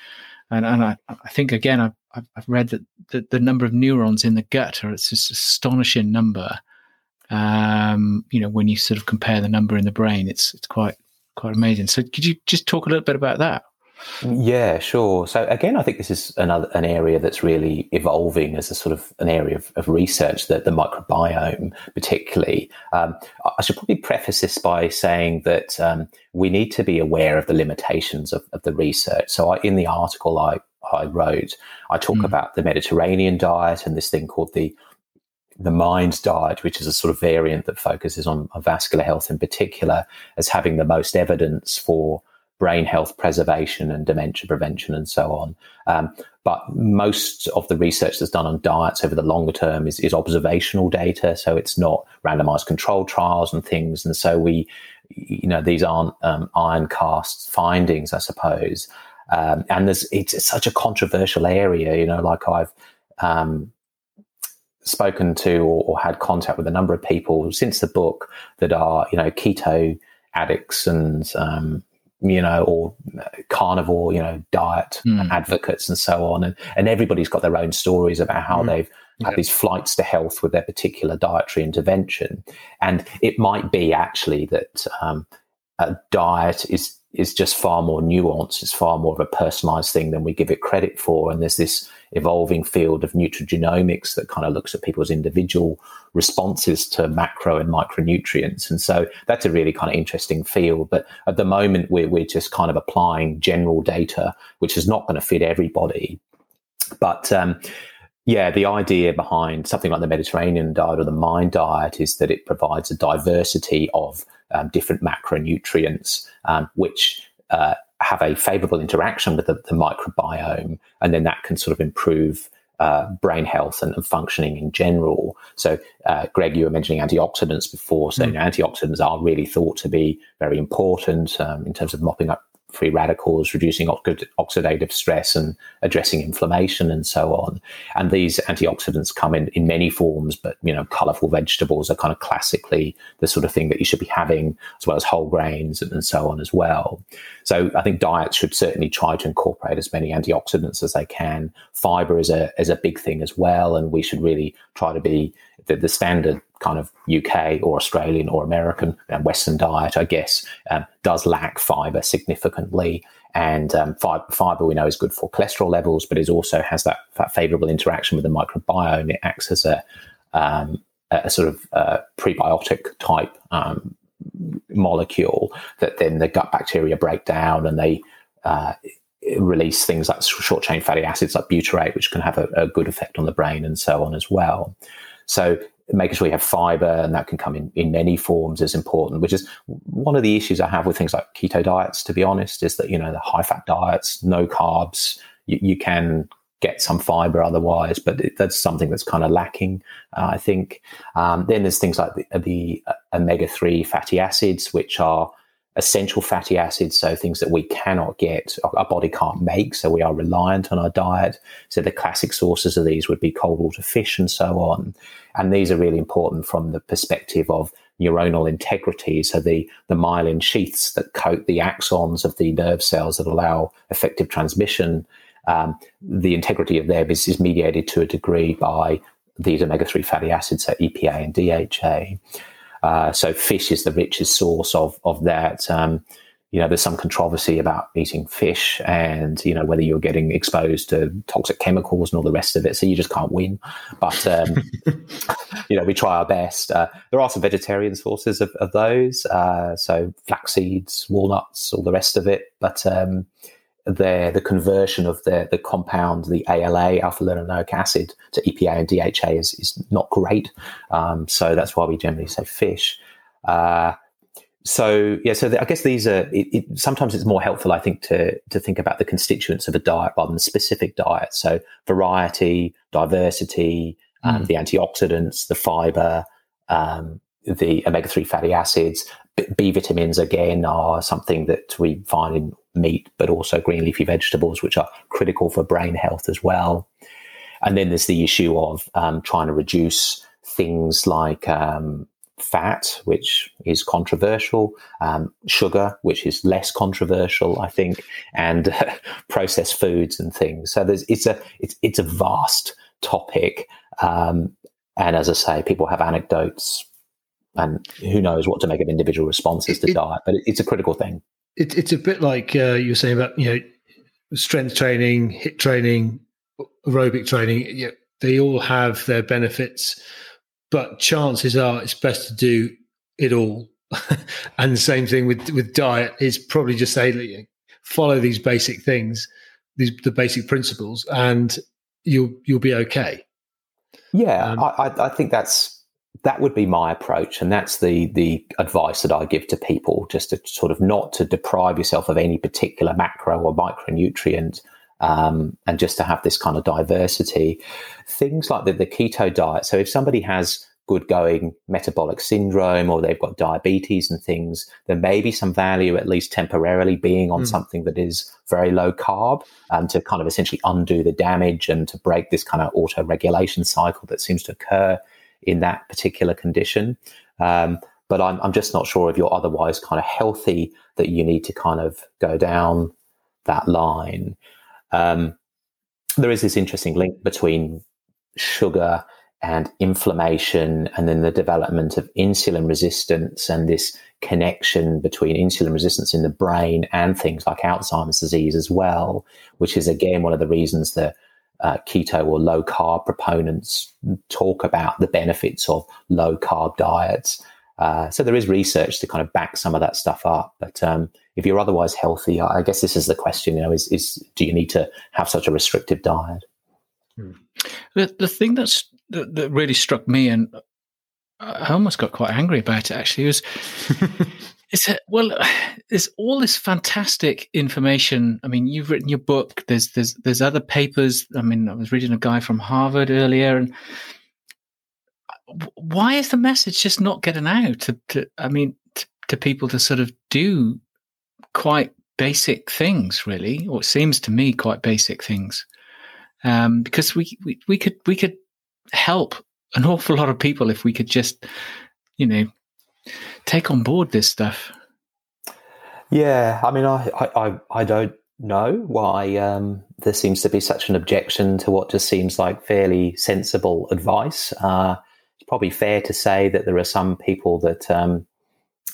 and, and I, I think again I've, I've read that the, the number of neurons in the gut are it's this astonishing number. Um, you know, when you sort of compare the number in the brain, it's it's quite quite amazing. So could you just talk a little bit about that? Yeah, sure. So again, I think this is another an area that's really evolving as a sort of an area of, of research that the microbiome, particularly. Um, I should probably preface this by saying that um, we need to be aware of the limitations of, of the research. So I, in the article I I wrote, I talk mm. about the Mediterranean diet and this thing called the the mind diet, which is a sort of variant that focuses on, on vascular health in particular, as having the most evidence for brain health preservation and dementia prevention and so on. Um, but most of the research that's done on diets over the longer term is, is observational data. So it's not randomized controlled trials and things. And so we, you know, these aren't um, iron cast findings, I suppose. Um, and there's, it's such a controversial area, you know, like I've, um, spoken to or, or, had contact with a number of people since the book that are, you know, keto addicts and um, you know, or carnivore, you know, diet mm. advocates and so on. And, and everybody's got their own stories about how mm. they've had these flights to health with their particular dietary intervention. And it might be actually that um, a diet is is just far more nuanced. It's far more of a personalized thing than we give it credit for. And there's this evolving field of nutrigenomics that kind of looks at people's individual responses to macro and micronutrients. And so that's a really kind of interesting field. But at the moment, we're, we're just kind of applying general data, which is not going to fit everybody. But um, yeah, the idea behind something like the Mediterranean diet or the mind diet is that it provides a diversity of um, different macronutrients, um, which uh, have a favorable interaction with the, the, microbiome, and then that can sort of improve uh, brain health and, and, functioning in general. So, uh, Greg, you were mentioning antioxidants before. So, mm. you know, antioxidants are really thought to be very important um, in terms of mopping up free radicals, reducing oxidative stress and addressing inflammation and so on. And these antioxidants come in, in many forms, but you know, colorful vegetables are kind of classically the sort of thing that you should be having, as well as whole grains and, and so on as well. So I think diets should certainly try to incorporate as many antioxidants as they can. Fiber is a is a big thing as well, and we should really try to be the, the standard kind of UK or Australian or American and Western diet, I guess, um, does lack fiber significantly. And um, fiber, fiber, we know, is good for cholesterol levels, but it also has that, that favorable interaction with the microbiome. It acts as a, um, a sort of uh, prebiotic type um, molecule that then the gut bacteria break down and they uh, release things like short chain fatty acids like butyrate, which can have a, a, good effect on the brain and so on as well. So making sure you have fiber and that can come in, in many forms is important, which is one of the issues I have with things like keto diets, to be honest, is that, you know, the high fat diets, no carbs, you, you can get some fiber otherwise, but it, that's something that's kind of lacking, uh, I think. Um, then there's things like the, the omega 3 fatty acids, which are essential fatty acids, so things that we cannot get, our body can't make, so we are reliant on our diet. So the classic sources of these would be cold water fish and so on. And these are really important from the perspective of neuronal integrity. So the, the myelin sheaths that coat the axons of the nerve cells that allow effective transmission, um, the integrity of them is, is mediated to a degree by these omega 3 fatty acids, so EPA and DHA. Uh, so fish is the richest source of of that. Um, you know, there's some controversy about eating fish and, you know, whether you're getting exposed to toxic chemicals and all the rest of it. So you just can't win. But, um, you know, we try our best. Uh, there are some vegetarian sources of, of those. Uh, so flax seeds, walnuts, all the rest of it. But, um, the the conversion of the the compound, the ALA, alpha linolenic acid, to EPA and DHA is, is not great. Um, so that's why we generally say fish. Uh, so yeah, so the, I guess these are. It, it, sometimes it's more helpful, I think, to to think about the constituents of a diet rather than the specific diet. So variety, diversity, um, mm. the antioxidants, the fiber, um, the omega three fatty acids, B vitamins again are something that we find in meat, but also green leafy vegetables, which are critical for brain health as well. And then there's the issue of um, trying to reduce things like um, fat, which is controversial, um, sugar, which is less controversial, I think, and uh, processed foods and things. So there's it's a it's it's a vast topic, um, and as I say, people have anecdotes, and who knows what to make of individual responses to it, diet, but it, it's a critical thing it, it's a bit like uh, you were saying about you know strength training, hit training, aerobic training. Yeah, they all have their benefits, but chances are it's best to do it all. and the same thing with with diet is probably just say follow these basic things, these the basic principles, and you'll you'll be okay. Yeah, um, I, I think that's that would be my approach and that's the the advice that I give to people just to sort of not to deprive yourself of any particular macro or micronutrient um, and just to have this kind of diversity. Things like the, the keto diet. So if somebody has good going metabolic syndrome or they've got diabetes and things there may be some value at least temporarily being on mm. something that is very low carb um, to kind of essentially undo the damage and to break this kind of auto regulation cycle that seems to occur in that particular condition. Um, but I'm, I'm just not sure if you're otherwise kind of healthy that you need to kind of go down that line. Um, there is this interesting link between sugar and inflammation, and then the development of insulin resistance, and this connection between insulin resistance in the brain and things like Alzheimer's disease as well, which is again one of the reasons that uh, keto or low carb proponents talk about the benefits of low carb diets. Uh, so there is research to kind of back some of that stuff up. But um, if you're otherwise healthy, I guess this is the question. You know, is is do you need to have such a restrictive diet? Hmm. The the thing that's that, that really struck me, and I almost got quite angry about it. Actually, was It's a, well, there's all this fantastic information. I mean, you've written your book. There's there's there's other papers. I mean, I was reading a guy from Harvard earlier, and why is the message just not getting out to? to I mean, to, to people to sort of do quite basic things, really, or it seems to me quite basic things, um, because we, we we could we could help an awful lot of people if we could just, you know, take on board this stuff? Yeah, I mean, I I, I don't know why um, there seems to be such an objection to what just seems like fairly sensible advice. Uh, it's probably fair to say that there are some people that um,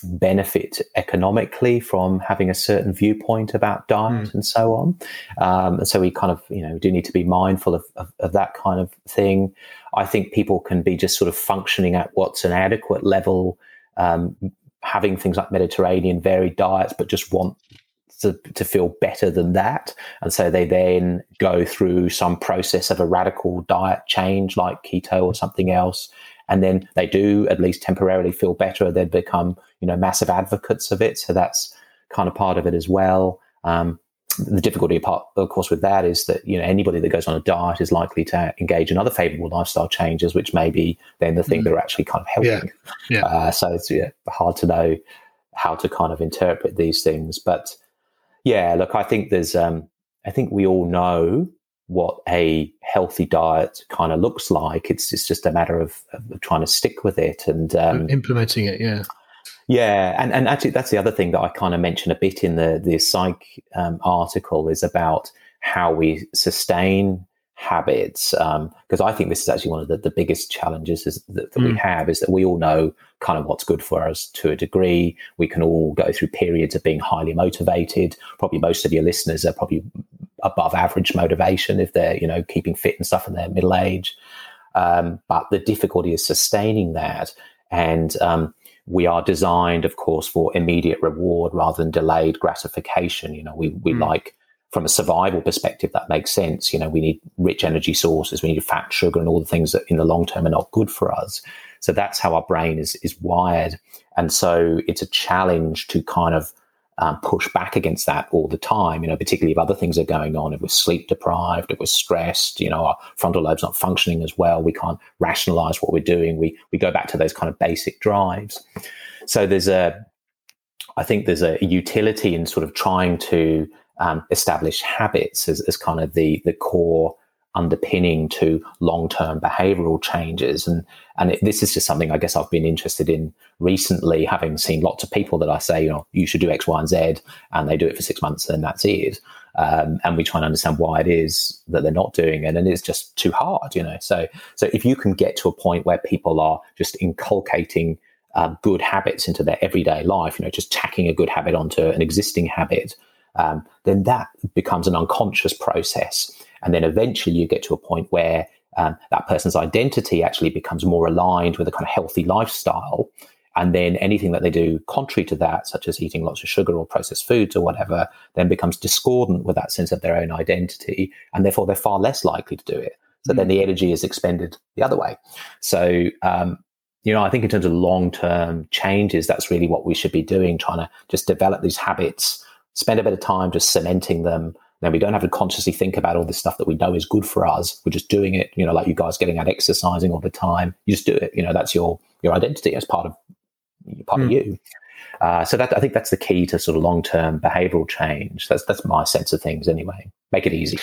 benefit economically from having a certain viewpoint about diet mm. and so on. Um, and so we kind of, you know, do need to be mindful of, of, of, that kind of thing. I think people can be just sort of functioning at what's an adequate level um, having things like Mediterranean varied diets, but just want to, to feel better than that. And so they then go through some process of a radical diet change like keto or something else. And then they do at least temporarily feel better. They become, you know, massive advocates of it. So that's kind of part of it as well. Um, the difficulty part, of course, with that is that you know anybody that goes on a diet is likely to engage in other favourable lifestyle changes, which may be then the thing mm. that are actually kind of helping. Yeah. yeah. Uh, so it's yeah, hard to know how to kind of interpret these things. But yeah, look, I think there's, um, I think we all know what a healthy diet kind of looks like. It's it's just a matter of, of trying to stick with it and um, implementing it. Yeah, yeah, and and actually that's the other thing that I kind of mentioned a bit in the the psych um, article is about how we sustain habits because um, I think this is actually one of the, the biggest challenges is that, that mm. we have is that we all know kind of what's good for us to a degree. We can all go through periods of being highly motivated. Probably most of your listeners are probably above average motivation if they're you know keeping fit and stuff in their middle age. Um, but the difficulty is sustaining that, and um, we are designed, of course, for immediate reward rather than delayed gratification. You know, we we mm. like from a survival perspective, that makes sense. You know, we need rich energy sources, we need fat, sugar, and all the things that in the long term are not good for us. So that's how our brain is is wired, and so it's a challenge to kind of um, push back against that all the time. You know, particularly if other things are going on, if we're sleep deprived, if we're stressed, you know, our frontal lobe's not functioning as well. We can't rationalize what we're doing. We we go back to those kind of basic drives. So there's a, I think there's a utility in sort of trying to um, establish habits as, as kind of the the core underpinning to long-term behavioral changes. And and it, this is just something i guess i've been interested in recently having seen lots of people that i say you know you should do x y and z and they do it for six months and that's it. Um, and we try and understand why it is that they're not doing it and it's just too hard you know? So so if you can get to a point where people are just inculcating um, good habits into their everyday life you know just tacking a good habit onto an existing habit um, then that becomes an unconscious process. And then eventually you get to a point where um, that person's identity actually becomes more aligned with a kind of healthy lifestyle. And then anything that they do contrary to that, such as eating lots of sugar or processed foods or whatever, then becomes discordant with that sense of their own identity. And therefore, they're far less likely to do it. So mm. then the energy is expended the other way. So, um, you know, I think in terms of long term changes, that's really what we should be doing, trying to just develop these habits spend a bit of time just cementing them. Then we don't have to consciously think about all this stuff that we know is good for us. We're just doing it, you know, like you guys getting out exercising all the time. You just do it. You know, that's your your identity as part of part mm. of hmm. you. Uh, so that I think that's the key to sort of long term behavioural change. That's that's my sense of things anyway. Make it easy.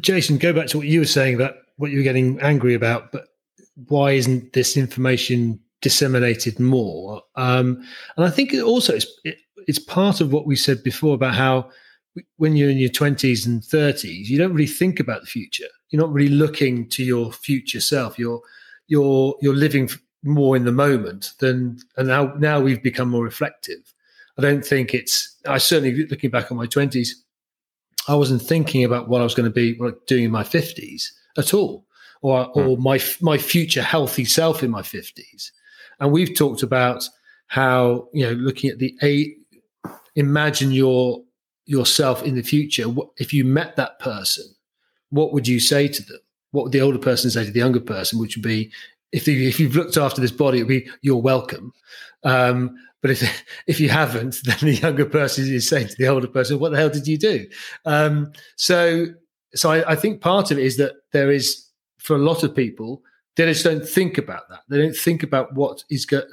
Jason, go back to what you were saying about what you were getting angry about, but why isn't this information disseminated more? Um, and I think it also it's, it, it's part of what we said before about how when you're in your 20s and 30s you don't really think about the future. You're not really looking to your future self. You're you're you're living more in the moment than and now now we've become more reflective. I don't think it's i certainly looking back on my 20s i wasn't thinking about what i was going to be doing in my 50s at all or hmm. or my my future healthy self in my 50s and we've talked about how you know looking at the eight imagine your yourself in the future. If you met that person, what would you say to them? What would the older person say to the younger person? Which would be, if you, if you've looked after this body, it would be you're welcome. Um, but if if you haven't, then the younger person is saying to the older person, "What the hell did you do?" Um, so, so I, I, think part of it is that there is, for a lot of people, they just don't think about that. They don't think about what is going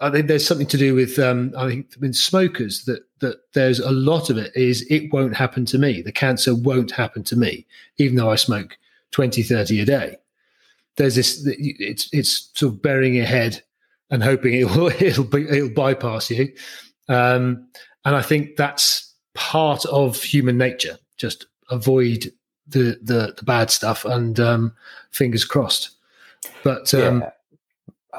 I think there's something to do with um, I think with smokers that that there's a lot of it is it won't happen to me. The cancer won't happen to me, even though I smoke 20, 30 a day. There's this it's it's sort of burying your head and hoping it will it'll be, it'll bypass you. Um, and I think that's part of human nature. Just avoid the the, the bad stuff and um, fingers crossed. But um, yeah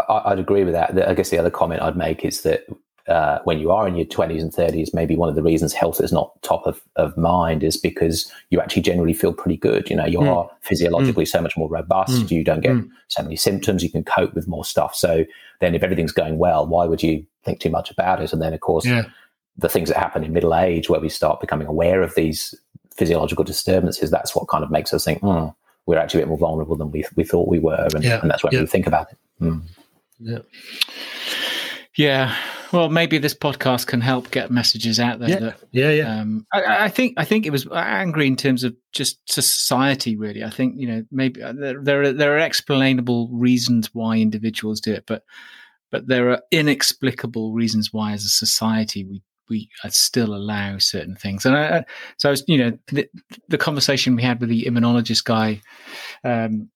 I, would agree with that. I guess the other comment I'd make is that uh, when you are in your 20s and 30s, maybe one of the reasons health is not top of, of mind is because you actually generally feel pretty good. You know, you mm. are physiologically mm. so much more robust. Mm. You don't get mm. so many symptoms. You can cope with more stuff. So then, if everything's going well, why would you think too much about it? And then, of course, yeah. the things that happen in middle age where we start becoming aware of these physiological disturbances, that's what kind of makes us think, hmm, we're actually a bit more vulnerable than we, we thought we were. And, yeah. and that's when yeah. we think about it. Yeah. Yeah. Well, maybe this podcast can help get messages out there. Yeah, that, yeah, yeah. Um, I, I, think I think it was angry in terms of just society. Really, I think you know maybe uh, there there are, there are explainable reasons why individuals do it, but but there are inexplicable reasons why, as a society, we we still allow certain things. And I, so, I was, you know, the, the, conversation we had with the immunologist guy, um,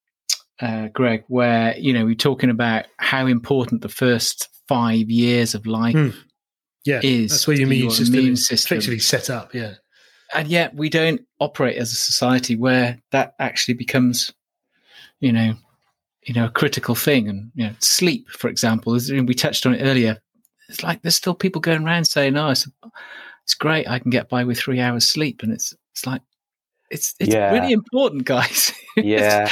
uh, Greg, where you know we're talking about how important the first five years of life. Mm. Yeah, is that's what your immune system, immune system effectively set up. Yeah, and yet we don't operate as a society where that actually becomes, you know, you know, a critical thing. And you know, sleep, for example, is we touched on it earlier. It's like there's still people going around saying, "Oh, it's, it's great. I can get by with three hours sleep," and it's it's like it's it's yeah. really important, guys. yeah,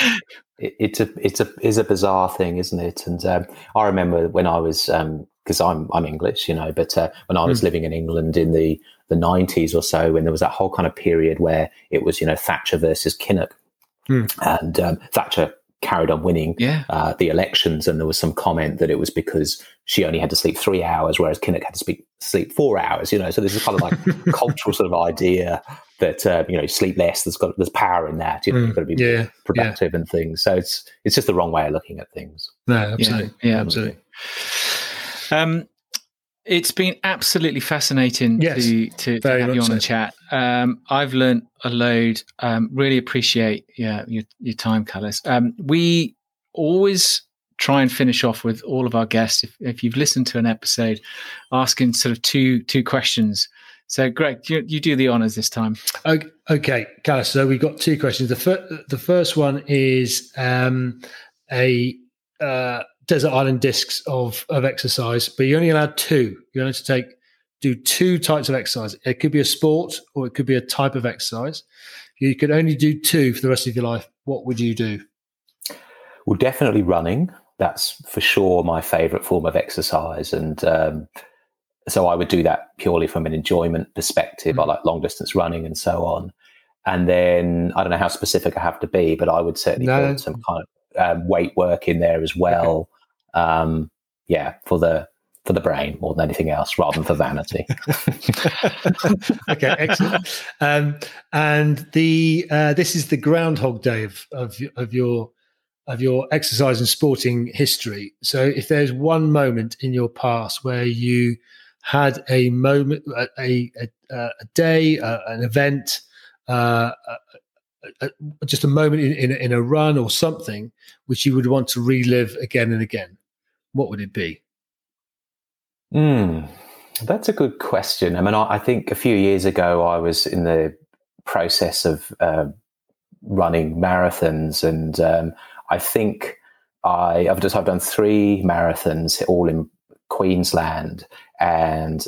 it, it's a it's a is a bizarre thing, isn't it? And um, I remember when I was because um, I'm I'm English, you know, but uh, when I was mm. living in England in the the 90s or so, when there was that whole kind of period where it was you know Thatcher versus Kinnock, mm. and um, Thatcher carried on winning yeah. uh, the elections, and there was some comment that it was because she only had to sleep three hours, whereas Kinnock had to speak, sleep four hours. You know, so this is kind of like cultural sort of idea that uh, you know sleep less. There's got there's power in that. You know, mm, you've got to be yeah, productive yeah. and things. So it's it's just the wrong way of looking at things. No, absolutely, yeah, yeah absolutely. Um, it's been absolutely fascinating yes, to, to, to have you on so. the chat. Um, I've learned a load. Um, really appreciate yeah, your, your time, Kailas. Um, we always try and finish off with all of our guests. If, if you've listened to an episode, asking sort of two two questions. So, Greg, you, you do the honors this time. Okay, okay, Kailas. So we've got two questions. The, fir- the first one is um, a uh, desert island discs of of exercise, but you're only allowed two. You're only to take do two types of exercise. It could be a sport or it could be a type of exercise. You could only do two for the rest of your life. What would you do? Well, definitely running. That's for sure my favorite form of exercise, and um, so I would do that purely from an enjoyment perspective. Mm. I like long distance running and so on. And then I don't know how specific I have to be, but I would certainly no. put some kind of um, weight work in there as well. Okay. Um, yeah, for the for the brain more than anything else, rather than for vanity. okay, excellent. Um, and the uh, this is the Groundhog Day of, of of your of your exercise and sporting history. So, if there's one moment in your past where you had a moment, a a, a, day, a, an event, uh, a, just a moment in, in, in, a run or something which you would want to relive again and again, what would it be? Mm, that's a good question. I mean, I, I, think a few years ago I was in the process of uh, running marathons, and um, I think I, have just I've done three marathons, all in Queensland, and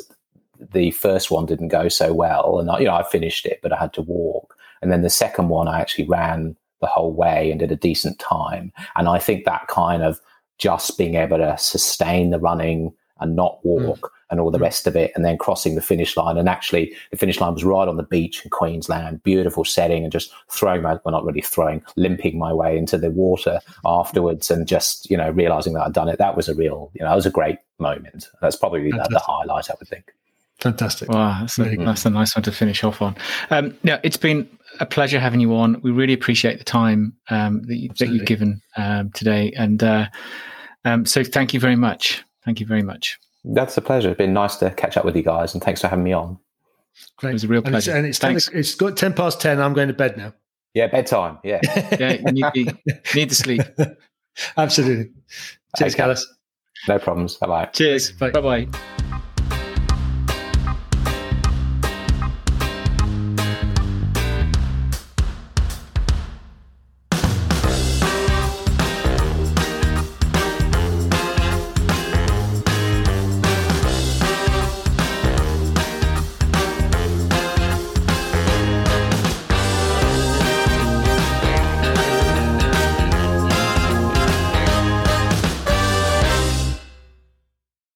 the first one didn't go so well, and I, you know I finished it, but I had to walk. And then the second one, I actually ran the whole way and did a decent time. And I think that kind of just being able to sustain the running and not walk mm. And all the mm. rest of it, and then crossing the finish line. And actually, the finish line was right on the beach in Queensland, beautiful setting, and just throwing my, well, not really throwing, limping my way into the water afterwards, and just, you know, realizing that I'd done it. That was a real, you know, that was a great moment. That's probably the, the highlight, I would think. Fantastic. Wow, that's a, that's a nice one to finish off on. Um, yeah, it's been a pleasure having you on. We really appreciate the time um, that, you, that you've given um, today, and uh, um, so thank you very much. Thank you very much. That's a pleasure. It's been nice to catch up with you guys, and thanks for having me on. Great. It was a real pleasure. And it's, and it's, ten, it's got ten past ten. I'm going to bed now. Yeah, bedtime. Yeah, yeah. You need, you need to sleep. Absolutely. Cheers, okay. Kailas. No problems. Bye bye. Cheers. Bye bye.